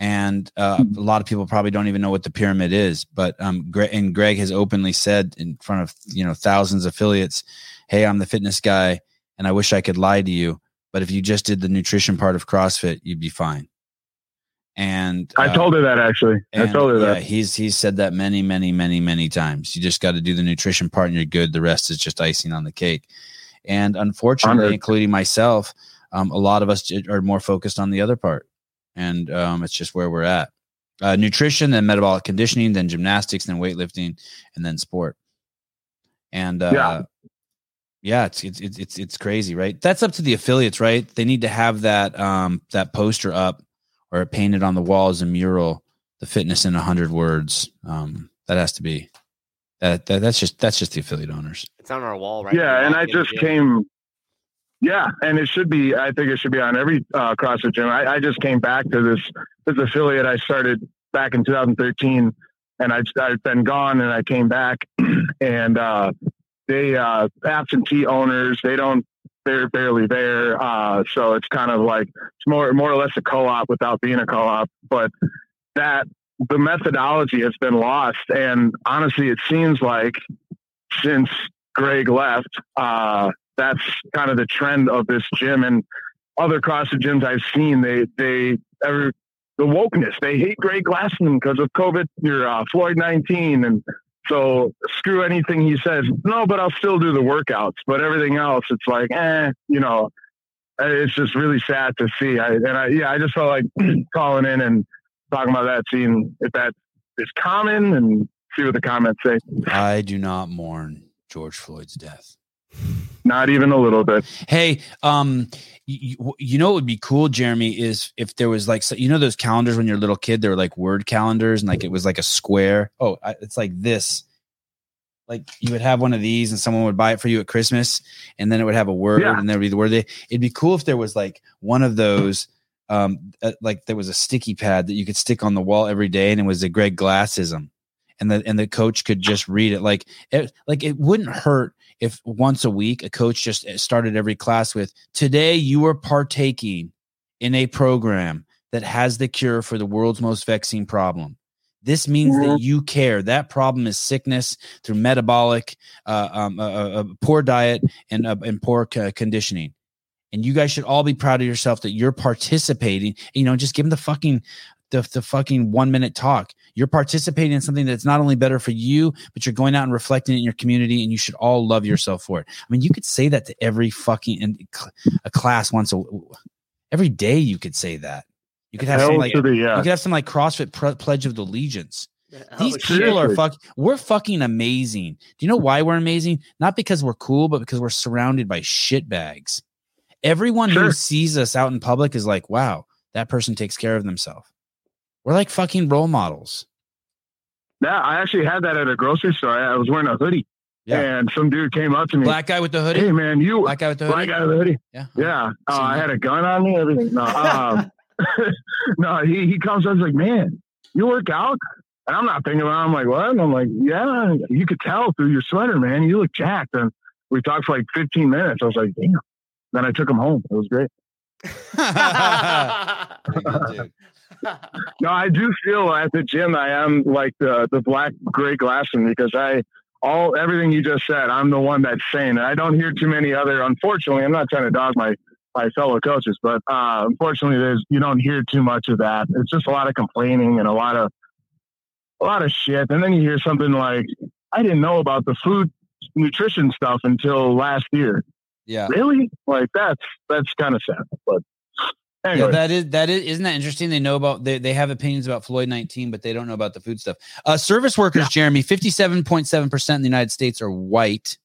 and uh, a lot of people probably don't even know what the pyramid is. But um, Greg, and Greg has openly said in front of you know thousands of affiliates, "Hey, I'm the fitness guy, and I wish I could lie to you, but if you just did the nutrition part of CrossFit, you'd be fine." And I uh, told her that actually. I told her yeah, that. he's he's said that many, many, many, many times. You just got to do the nutrition part, and you're good. The rest is just icing on the cake. And unfortunately, Honored. including myself, um, a lot of us are more focused on the other part, and um, it's just where we're at. Uh, nutrition, then metabolic conditioning, then gymnastics, then weightlifting, and then sport. And uh, Yeah. Yeah, it's, it's it's it's it's crazy, right? That's up to the affiliates, right? They need to have that um that poster up or painted on the wall as a mural. The fitness in a hundred words. Um, that has to be that, that that's just that's just the affiliate owners. It's on our wall, right? Yeah, You and I just gym. came. Yeah, and it should be. I think it should be on every uh, CrossFit gym. I, I just came back to this this affiliate I started back in 2013, and I, I've been gone, and I came back, and uh, they uh, absentee owners. They don't. They're barely there, uh, so it's kind of like it's more more or less a co-op without being a co-op. But that the methodology has been lost, and honestly, it seems like since Greg left, uh, that's kind of the trend of this gym and other CrossFit gyms I've seen. They they every the wokeness. They hate Greg Glassman because of COVID, your uh, Floyd nineteen, and so screw anything he says. No, but I'll still do the workouts. But everything else, it's like, eh, you know. It's just really sad to see. I, and I, yeah, I just felt like calling in and talking about that, seeing if that is common, and see what the comments say. I do not mourn George Floyd's death. Not even a little bit. Hey, um, you, you know what would be cool, Jeremy, is if there was like so, you know those calendars when you're a little kid, they were like word calendars, and like it was like a square. Oh, I, it's like this. Like you would have one of these, and someone would buy it for you at Christmas, and then it would have a word, Yeah. and there would be the word. They, it'd be cool if there was like one of those, um, uh, like there was a sticky pad that you could stick on the wall every day, and it was a Greg Glassism, and the and the coach could just read it. Like it, like it wouldn't hurt if once a week a coach just uh, started every class with today you are partaking in a program that has the cure for the world's most vexing problem. This means that you care. That problem is sickness through metabolic uh, um, uh, uh, uh, poor diet and, uh, and poor c- conditioning. And you guys should all be proud of yourself that you're participating you know just give them the fucking the, the fucking one minute talk You're participating in something that's not only better for you, but you're going out and reflecting it in your community, and you should all love yourself for it. I mean, you could say that to every fucking in a class once a every day. You could say that. You could have some like to the you could have some like CrossFit pre- pledge of allegiance. These people are seriously. fuck. We're fucking amazing. Do you know why we're amazing? Not because we're cool, but because we're surrounded by shitbags. Everyone who sees us out in public is like, "Wow, that person takes care of themselves." We're like fucking role models. Yeah, I actually had that at a grocery store. I I was wearing a hoodie, Yeah. and some dude came up to me. Black guy with the hoodie. Hey man, you Black guy with the black hoodie. guy with the hoodie. Yeah. Yeah, uh, I had a gun on me. Everything. No, um, no. He he comes. I was like, man, you work out. And I'm not thinking about. it. I'm like, what? And I'm like, yeah. You could tell through your sweater, man. You look jacked. And we talked for like 15 minutes. I was like, damn. Then I took him home. It was great. Good, dude. No, I do feel at the gym I am like the the black Greg Glassman because I all everything you just said, I'm the one that's saying it. I don't hear too many other unfortunately, I'm not trying to dog my my fellow coaches, but uh unfortunately there's you don't hear too much of that. It's just a lot of complaining and a lot of a lot of shit. And then you hear something like, I didn't know about the food nutrition stuff until last year. Yeah. Really? Like that's that's kind of sad. But Yeah, that is that is isn't that interesting? They know about they, they have opinions about Floyd 19, but they don't know about the food stuff. Uh service workers, Jeremy, 57.7% in the United States are white.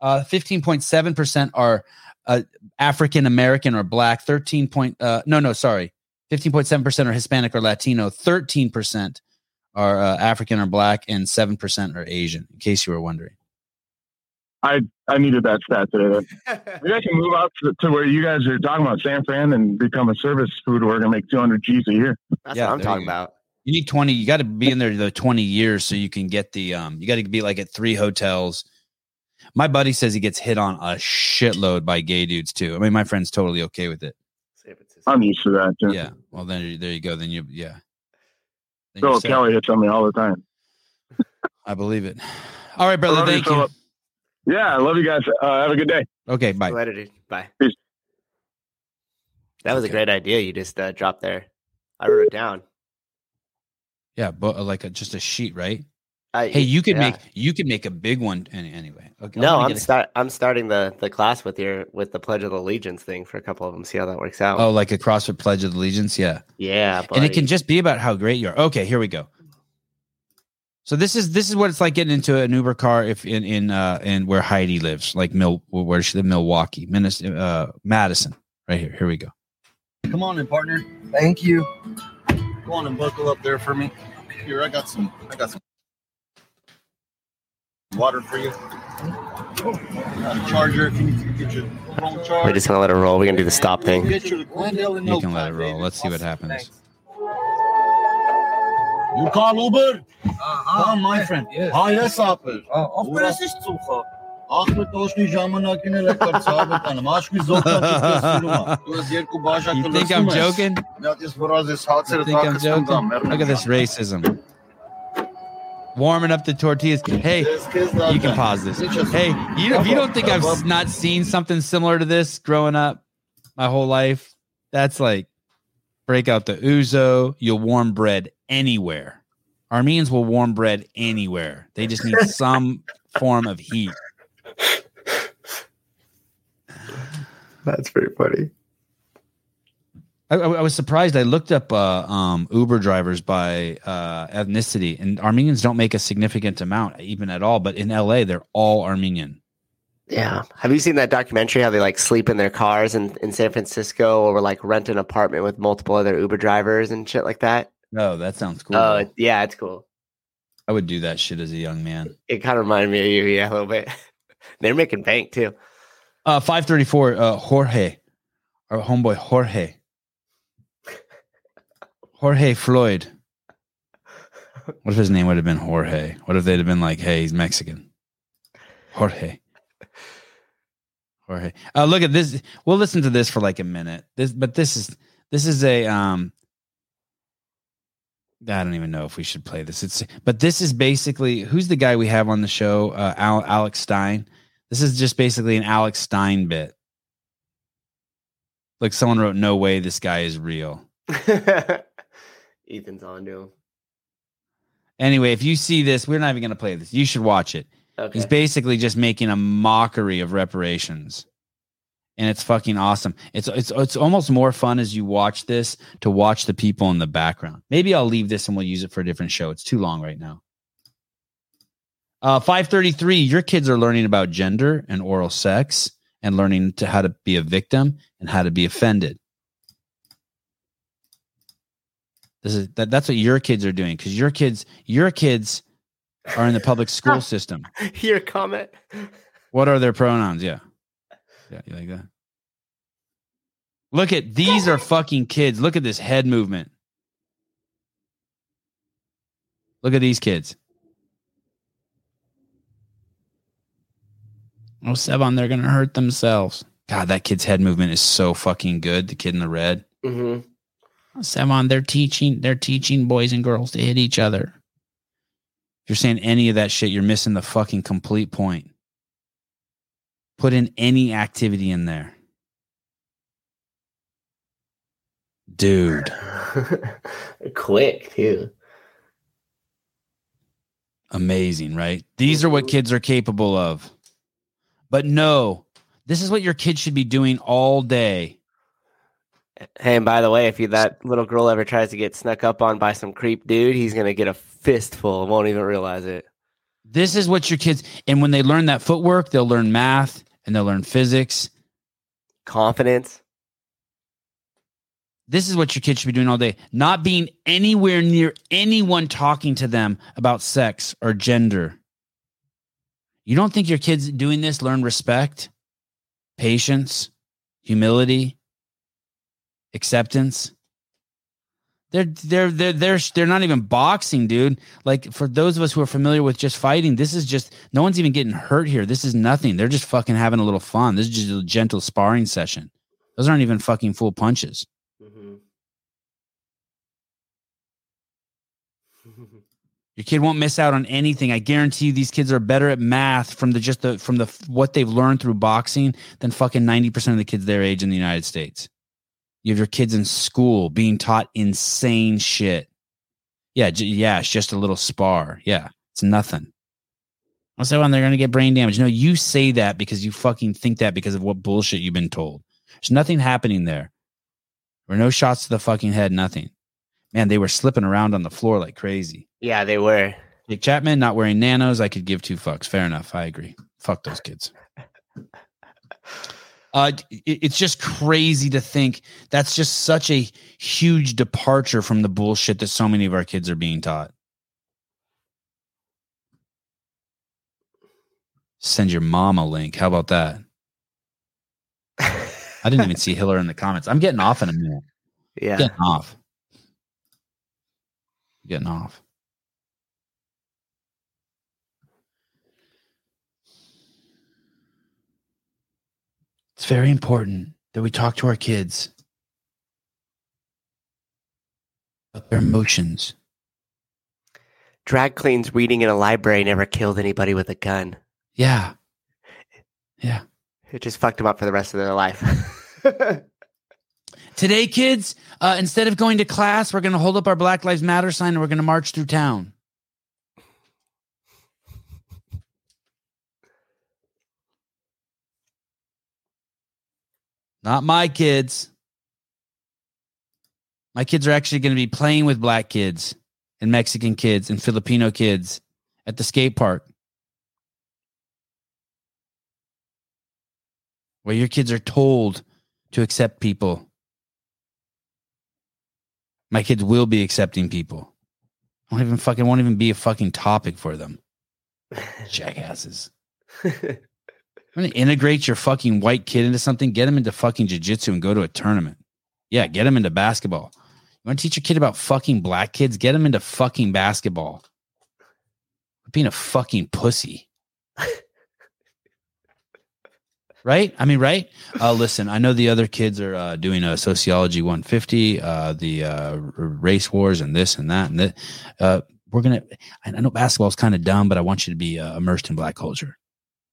Uh 15.7% are uh, African American or black, 13 point uh no no sorry. 15.7% are Hispanic or Latino, 13% are uh, African or black and 7% are Asian, in case you were wondering. I I needed that stat today. Maybe I can move out to, to where you guys are talking about San Fran and become a service food worker and make 200 G's a year. That's Yeah, what I'm talking you about. You need 20. You got to be in there the 20 years so you can get the um you got to be like at three hotels. My buddy says he gets hit on a shitload by gay dudes too. I mean, my friend's totally okay with it. I'm used to that. Too. Yeah. Well, then there you go. Then you yeah. Then Philip. Kelly hits on me all the time. I believe it. All right, brother. Thank you. Philip. Yeah, I love you guys. Uh, have a good day. Okay, bye. Later, dude. Bye. Peace. That was a great idea you just uh, dropped there. I wrote it down. Yeah, but uh, like a, just a sheet, right? I, Hey, you could yeah. make you could make a big one anyway. Okay, No, I'm start. I'm starting the the class with your with the Pledge of Allegiance thing for a couple of them. See how that works out. Oh, like a CrossFit Pledge of Allegiance, yeah. yeah, and it can just be about how great you are. Okay, here we go. So this is this is what it's like getting into an Uber car if in in uh in where Heidi lives, like Mil where she live, Milwaukee, Minnesota, uh, Madison. Right here. Here we go. Come on in, partner. Thank you. Go on and buckle up there for me. Here, I got some. I got some water for you. Got a charger if you need to get your phone We're just gonna let it roll. We're gonna do the stop thing. Get your Glendale in You can let it roll. Let's see what Awesome. happens. Thanks. You call Uber? Come, my friend. Հայ ես ապեր։ Ովքեր ես իշ ծուխա։ Ախր տոշնի ժամանակին էլ է կրծավ կանեմ։ Աշկի զոհտաճ սիրումա։ Դու ես երկու բաժակ You think I'm joking? Մի հատ ես վրազ ես հացերը You think I'm տակս կանգամ, joking? մեռնեմ Look at this racism. Warming up the tortillas. Hey, you can pause this. Hey, you if you don't think I've s- not seen something similar to this growing up my whole life, that's like break out the ouzo. You'll warm bread anywhere. Armenians will warm bread anywhere. They just need some form of heat. That's pretty funny. I, I I was surprised. I looked up uh, um, Uber drivers by uh, ethnicity, and Armenians don't make a significant amount, even at all. But in LA, they're all Armenian. Yeah. Have you seen that documentary? How they like sleep in their cars in, in San Francisco, or like rent an apartment with multiple other Uber drivers and shit like that? Oh, that sounds cool. Oh, though. yeah, it's cool. I would do that shit as a young man. It kind of reminded me of you, yeah, a little bit. They're making bank too. Uh, five thirty four. Uh, Jorge, our homeboy Jorge, Jorge Floyd. What if his name would have been Jorge? What if they'd have been like, "Hey, he's Mexican"? Jorge. Jorge. Uh, look at this. We'll listen to this for like a minute. This, but this is this is a um. I don't even know if we should play this. It's but this is basically who's the guy we have on the show? Uh, Al, Alex Stein. This is just basically an Alex Stein bit. Like someone wrote, "No way, this guy is real." Ethan's on to him. Anyway, if you see this, we're not even going to play this. You should watch it. Okay. He's basically just making a mockery of reparations. And it's fucking awesome. It's it's it's almost more fun as you watch this to watch the people in the background. Maybe I'll leave this and we'll use it for a different show. It's too long right now. Uh 533, your kids are learning about gender and oral sex and learning to how to be a victim and how to be offended. This is that, that's what your kids are doing because your kids your kids are in the public school system. Your comment. What are their pronouns? Yeah. Yeah, you like that? Look at these are fucking kids. Look at this head movement. Look at these kids. Oh, Sevan, they're gonna hurt themselves. God, that kid's head movement is so fucking good. The kid in the red. Mm-hmm. Sevan, they're teaching, they're teaching boys and girls to hit each other. If you're saying any of that shit, you're missing the fucking complete point. Put in any activity in there. Dude, Quick too. amazing, right? These are what kids are capable of. But no, this is what your kids should be doing all day. Hey, and by the way, if you, that little girl ever tries to get snuck up on by some creep dude, he's gonna get a fistful and won't even realize it. This is what your kids, and when they learn that footwork, they'll learn math and they'll learn physics. Confidence. This is what your kids should be doing all day, not being anywhere near anyone talking to them about sex or gender. You don't think your kids doing this learn respect, patience, humility, acceptance? They're they're they're they're they're not even boxing, dude. Like for those of us who are familiar with just fighting, this is just no one's even getting hurt here. This is nothing. They're just fucking having a little fun. This is just a gentle sparring session. Those aren't even fucking full punches. Mm-hmm. Your kid won't miss out on anything. I guarantee you, these kids are better at math from the just the from the what they've learned through boxing than fucking ninety percent of the kids their age in the United States. You have your kids in school being taught insane shit. Yeah, j- yeah, it's just a little spar. Yeah, it's nothing. I'll say when they're gonna get brain damage. No, you say that because you fucking think that because of what bullshit you've been told. There's nothing happening there. There were no shots to the fucking head. Nothing. Man, they were slipping around on the floor like crazy. Yeah, they were. Jake Chapman not wearing nanos. I could give two fucks. Fair enough. I agree. Fuck those kids. Uh, it- it's just crazy to think that's just such a huge departure from the bullshit that so many of our kids are being taught. Send your mom a link. How about that? I didn't even see Hiller in the comments. I'm getting off in a minute. Yeah. Getting off. Getting off. It's very important that we talk to our kids about their emotions. Drag queens reading in a library never killed anybody with a gun. Yeah. Yeah. It just fucked them up for the rest of their life. Today, kids, uh, instead of going to class, we're going to hold up our Black Lives Matter sign and we're going to march through town. Not my kids. My kids are actually going to be playing with black kids and Mexican kids and Filipino kids at the skate park. Where your kids are told to accept people. My kids will be accepting people. Won't even fucking won't even be a fucking topic for them. Jackasses. I'm gonna integrate your fucking white kid into something. Get him into fucking jujitsu and go to a tournament. Yeah, get him into basketball. You want to teach your kid about fucking black kids? Get him into fucking basketball. Being a fucking pussy. right? I mean, right? Uh, listen, I know the other kids are uh, doing a sociology 150, uh, the uh, race wars, and this and that and that. Uh, we're gonna. I know basketball's kind of dumb, but I want you to be uh, immersed in black culture.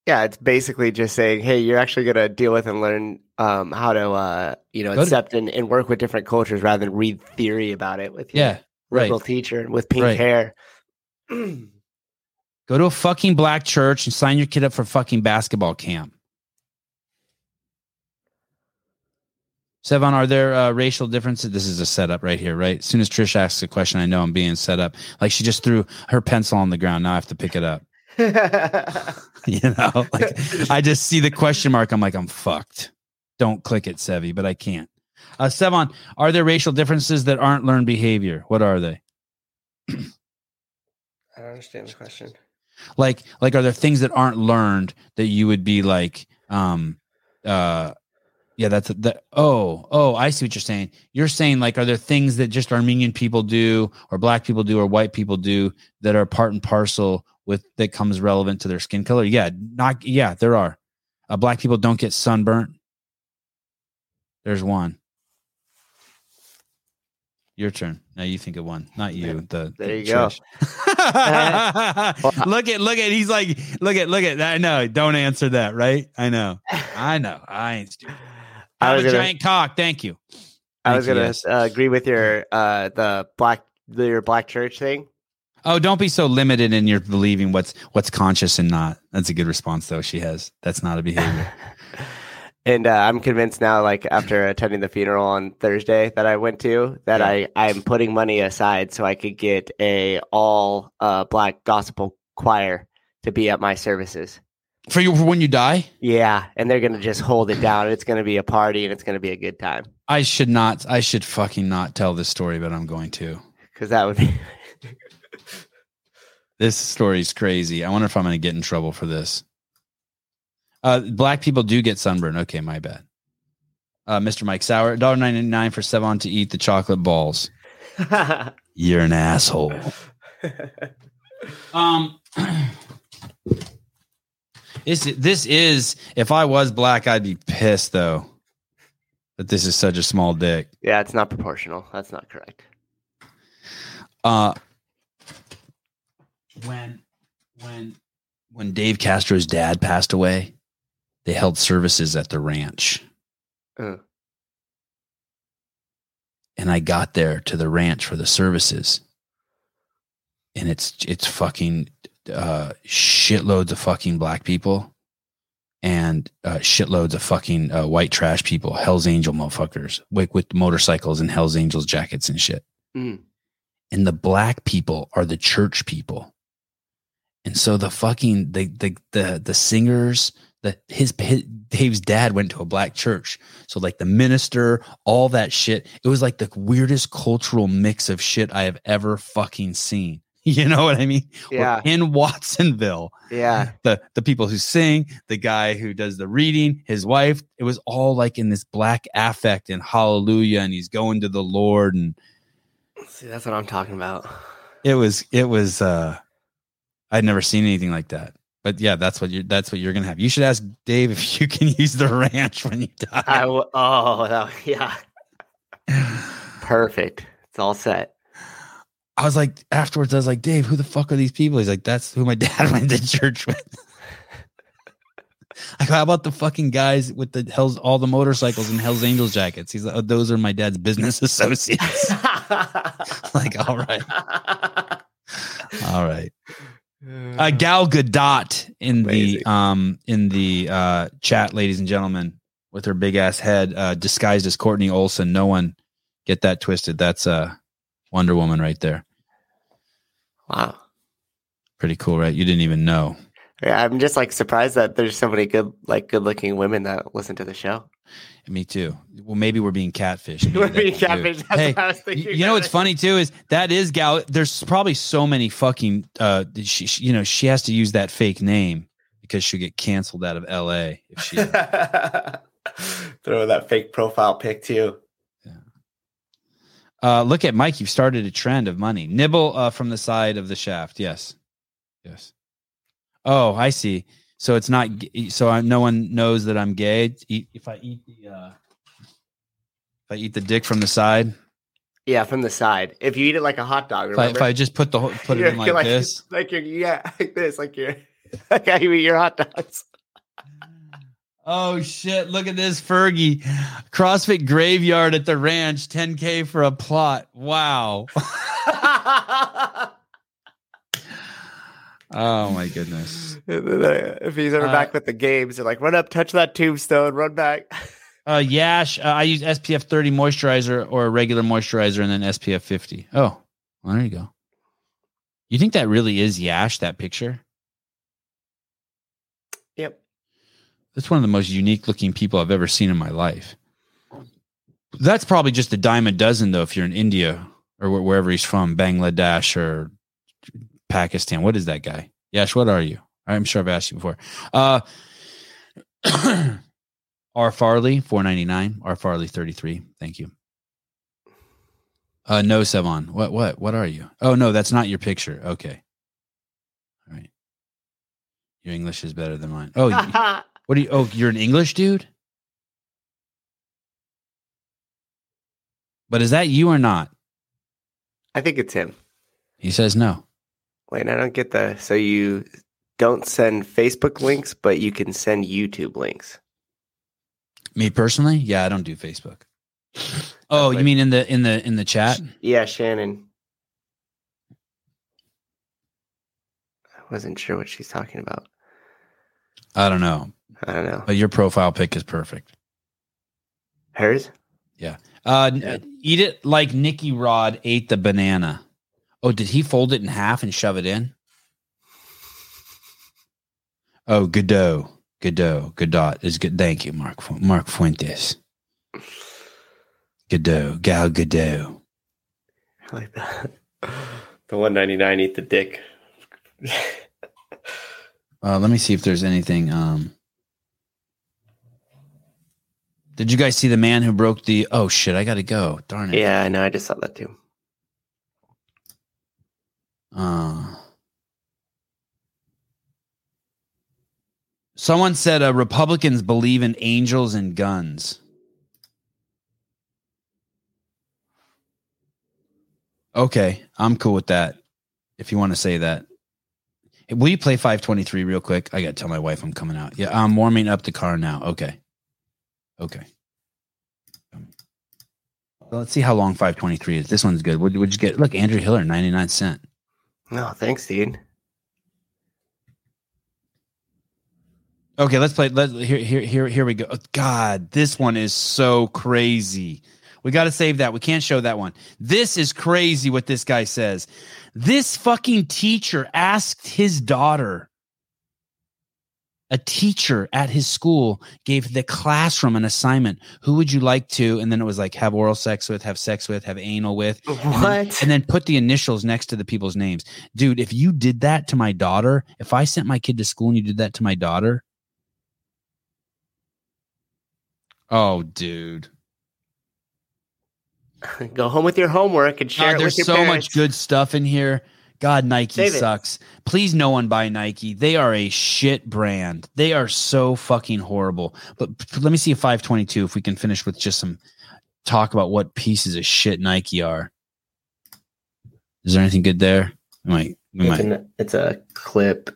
Yeah, it's basically just saying, hey, you're actually going to deal with and learn um, how to, uh, you know, Go to- accept and, and work with different cultures rather than read theory about it with your Yeah, right. liberal teacher with pink Right. hair. Go to a fucking black church and sign your kid up for fucking basketball camp. Sevan, are there uh, racial differences? This is a setup right here, right? As soon as Trish asks a question, I know I'm being set up. Like she just threw her pencil on the ground. Now I have to pick it up. you know, like I just see the question mark. I'm like, I'm fucked. Don't click it, Sevi, but I can't. Uh, Sevan, are there racial differences that aren't learned behavior? What are they? I don't understand the question. like like are there things that aren't learned that you would be like um uh yeah that's that oh oh i see what you're saying you're saying like are there things that just armenian people do or black people do or white people do that are part and parcel with that comes relevant to their skin color? Yeah not yeah there are. Uh, black people don't get sunburnt. There's one. Your turn. Now you think of one. Not you the There you Trish. go. look at look at he's like look at look at I know. Don't answer that right? I know. I know. I ain't stupid. I was a gonna- giant cock. Thank you. I was you, gonna yes. uh, agree with your uh the black the, your black church thing. Oh don't be so limited in your believing what's what's conscious and not that's a good response though she has that's not a behavior And uh, I'm convinced now, like after attending the funeral on Thursday that I went to, that I I'm putting money aside so I could get a all uh, black gospel choir to be at my services. for you for when you die Yeah, and they're gonna just hold it down. It's gonna be a party, and it's gonna be a good time I should not I should fucking not tell this story but I'm going to because that would be. This story is crazy. I wonder if I'm going to get in trouble for this. Uh, black people do get sunburn. Okay, my bad. Uh, Mr. Mike Sauer, $1.99 for Sevan to eat the chocolate balls. You're an asshole. Um, this this is if I was black, I'd be pissed though. That this is such a small dick. yeah, it's not proportional. That's not correct. Uh, when when when Dave Castro's dad passed away, they held services at the ranch. Uh. And I got there to the ranch for the services. And it's it's fucking uh shitloads of fucking black people and uh, shitloads of fucking uh, white trash people, Hell's Angel motherfuckers, like with motorcycles and Hell's Angels jackets and shit Mm. and the black people are the church people and so the fucking the the the, the singers the his, his dave's dad went to a black church so like the minister all that shit it was like the weirdest cultural mix of shit i have ever fucking seen you know what i mean We're Yeah. in watsonville Yeah, the the people who sing, the guy who does the reading, his wife. It was all like in this black affect and hallelujah, and he's going to the Lord, and see, that's what I'm talking about. it was it was. uh I'd never seen anything like that. But yeah, that's what you're that's what you're gonna have. You should ask Dave if you can use the ranch when you die. I w- oh that, yeah, perfect. It's all set. I was like afterwards, I was like, Dave, who the fuck are these people? He's like, that's who my dad went to church with. I go, how about the fucking guys with the Hell's all the motorcycles and Hell's Angels jackets? He's like, oh, those are my dad's business associates. like, all right, all right. Uh, Gal Gadot in the um in the uh chat, ladies and gentlemen, with her big ass head, uh, disguised as Courtney Olson. No one get that twisted. That's uh Wonder Woman right there. Wow. Pretty cool, right? You didn't even know. Yeah, I'm just like surprised that there's so many good, like, good-looking women that listen to the show. Me too. Well, maybe we're being catfished. We're being that's what we do. catfished. That's Hey, what I was thinking. you know what's funny too is that is Gal. There's probably so many fucking. Uh, she, she- you know, she has to use that fake name because she'll get canceled out of L.A. if she. Throw that fake profile pic too. Uh, look at Mike. You've started a trend of money. Nibble uh, from the side of the shaft. Yes. Yes. Oh, I see. So it's not. So I, no one knows that I'm gay. Eat, if I eat the. Uh, if I eat the dick from the side. Yeah, from the side. If you eat it like a hot dog, If I, if I just put the whole- put it in like, you're this. like you're yeah, like this, like you're like how you eat your hot dogs. Oh shit! Look at this Fergie CrossFit graveyard at the ranch. 10k for a plot. Wow. Oh my goodness. Uh, if he's ever Uh, back with the games, they're like, run up, touch that tombstone, run back. Uh, Yash, uh, I use SPF 30 moisturizer or a regular moisturizer and then SPF 50. Oh, well, there you go. You think that really is Yash, that picture? Yep. That's one of the most unique looking people I've ever seen in my life. That's probably just a dime a dozen, though, if you're in India or wherever he's from, Bangladesh or Pakistan. What is that guy? Yash, what are you? I'm sure I've asked you before. Uh, R Farley, 499. R Farley, 33. Thank you. Uh, no, Sevan. What, what, what are you? Oh, no, that's not your picture. Okay. All right. Your English is better than mine. Oh, you, what are you? Oh, you're an English dude? But is that you or not? I think it's him. He says no. Wait, I don't get the. So you don't send Facebook links, but you can send YouTube links. Me personally? Yeah, I don't do Facebook. Oh, you mean in the in the in the chat? Yeah, Shannon. I wasn't sure what she's talking about. I don't know. I don't know. But your profile pic is perfect. Hers? Yeah. Uh, n- eat it like Nikki Rod ate the banana. Oh, did he fold it in half and shove it in? Oh, Godot, Godot, Godot is good. Thank you, Mark. Mark Fuentes. Godot, Gal Gadot. I like that. The 199 eat the dick. Uh, let me see if there's anything. Um, did you guys see the man who broke the? Oh shit! I gotta go. Darn it. Yeah, I know. I just saw that too. Uh, someone said uh, Republicans believe in angels and guns. Okay, I'm cool with that. If you want to say that, will you play 523 real quick? I got to tell my wife I'm coming out. Yeah, I'm warming up the car now. Okay, okay. Well, let's see how long 523 is. This one's good. Would would you get? Look, Andrew Hiller, 99 cent. No, thanks, Dean. Okay, let's play. Let here, here, here, here we go. Oh, God, this one is so crazy. We got to save that. We can't show that one. This is crazy. What this guy says. This fucking teacher asked his daughter. A teacher at his school gave the classroom an assignment. Who would you like to? And then it was like have oral sex with, have sex with, have anal with. And then- What? and then put the initials next to the people's names. Dude, if you did that to my daughter, if I sent my kid to school and you did that to my daughter, Oh, dude. Go home with your homework and share God, it with there's so parents. much good stuff in here. God, Nike sucks. Please, no one buy Nike. They are a shit brand. They are so fucking horrible. But let me see a 522 if we can finish with just some talk about what pieces of shit Nike are. Is there anything good there? We might. We It's, might. an, it's a clip.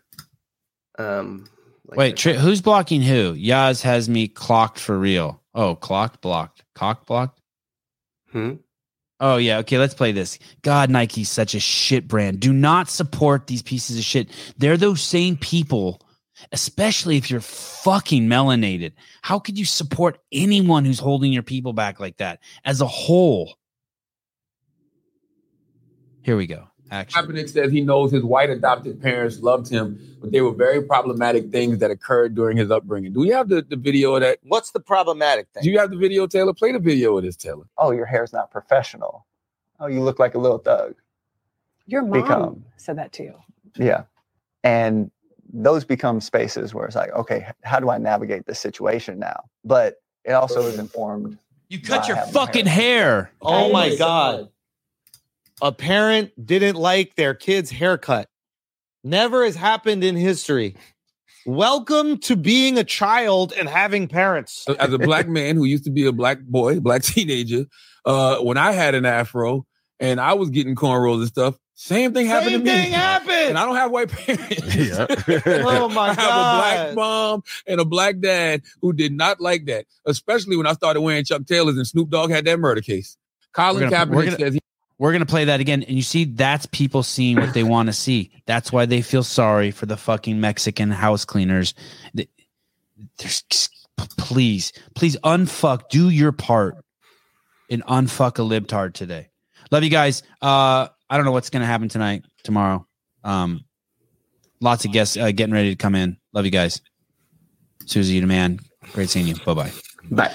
Um, Wait, tri- who's blocking who? Yaz has me clocked for real. Oh, clocked, blocked, cock blocked. Hmm? Oh yeah, okay. Let's play this. God, Nike's such a shit brand. Do not support these pieces of shit. They're those same people, especially if you're fucking melanated. How could you support anyone who's holding your people back like that as a whole? Here we go. Action. Kaepernick says he knows his white adopted parents loved him, but they were very problematic things that occurred during his upbringing. Do we have the, the video of that? What's the problematic thing? Do you have the video, Taylor? Play the video of this, Taylor. oh, your hair's not professional. Oh, you look like a little thug. Your mom Become. said that to you. Yeah. And those become spaces where it's like, okay, how do I navigate this situation now? But it also is informed. You cut your having hair. fucking hair. Oh my god. A parent didn't like their kid's haircut. Never has happened in history. Welcome to being a child and having parents. As a black man who used to be a black boy, black teenager, uh, when I had an afro and I was getting cornrows and stuff, same thing happened Same to me. Same thing happened. And I don't have white parents. Oh my I have a black mom and a black dad who did not like that, especially when I started wearing Chuck Taylors and Snoop Dogg had that murder case. Colin We're gonna- Kaepernick gonna- says he We're gonna play that again, and you see that's people seeing what they want to see. That's why they feel sorry for the fucking Mexican house cleaners. There's please, please unfuck, do your part, and unfuck a libtard today. Love you guys. Uh, I don't know what's gonna happen tonight, tomorrow. Um, lots of guests uh, getting ready to come in. Love you guys. Souza, you the man. Great seeing you. Bye bye. Bye.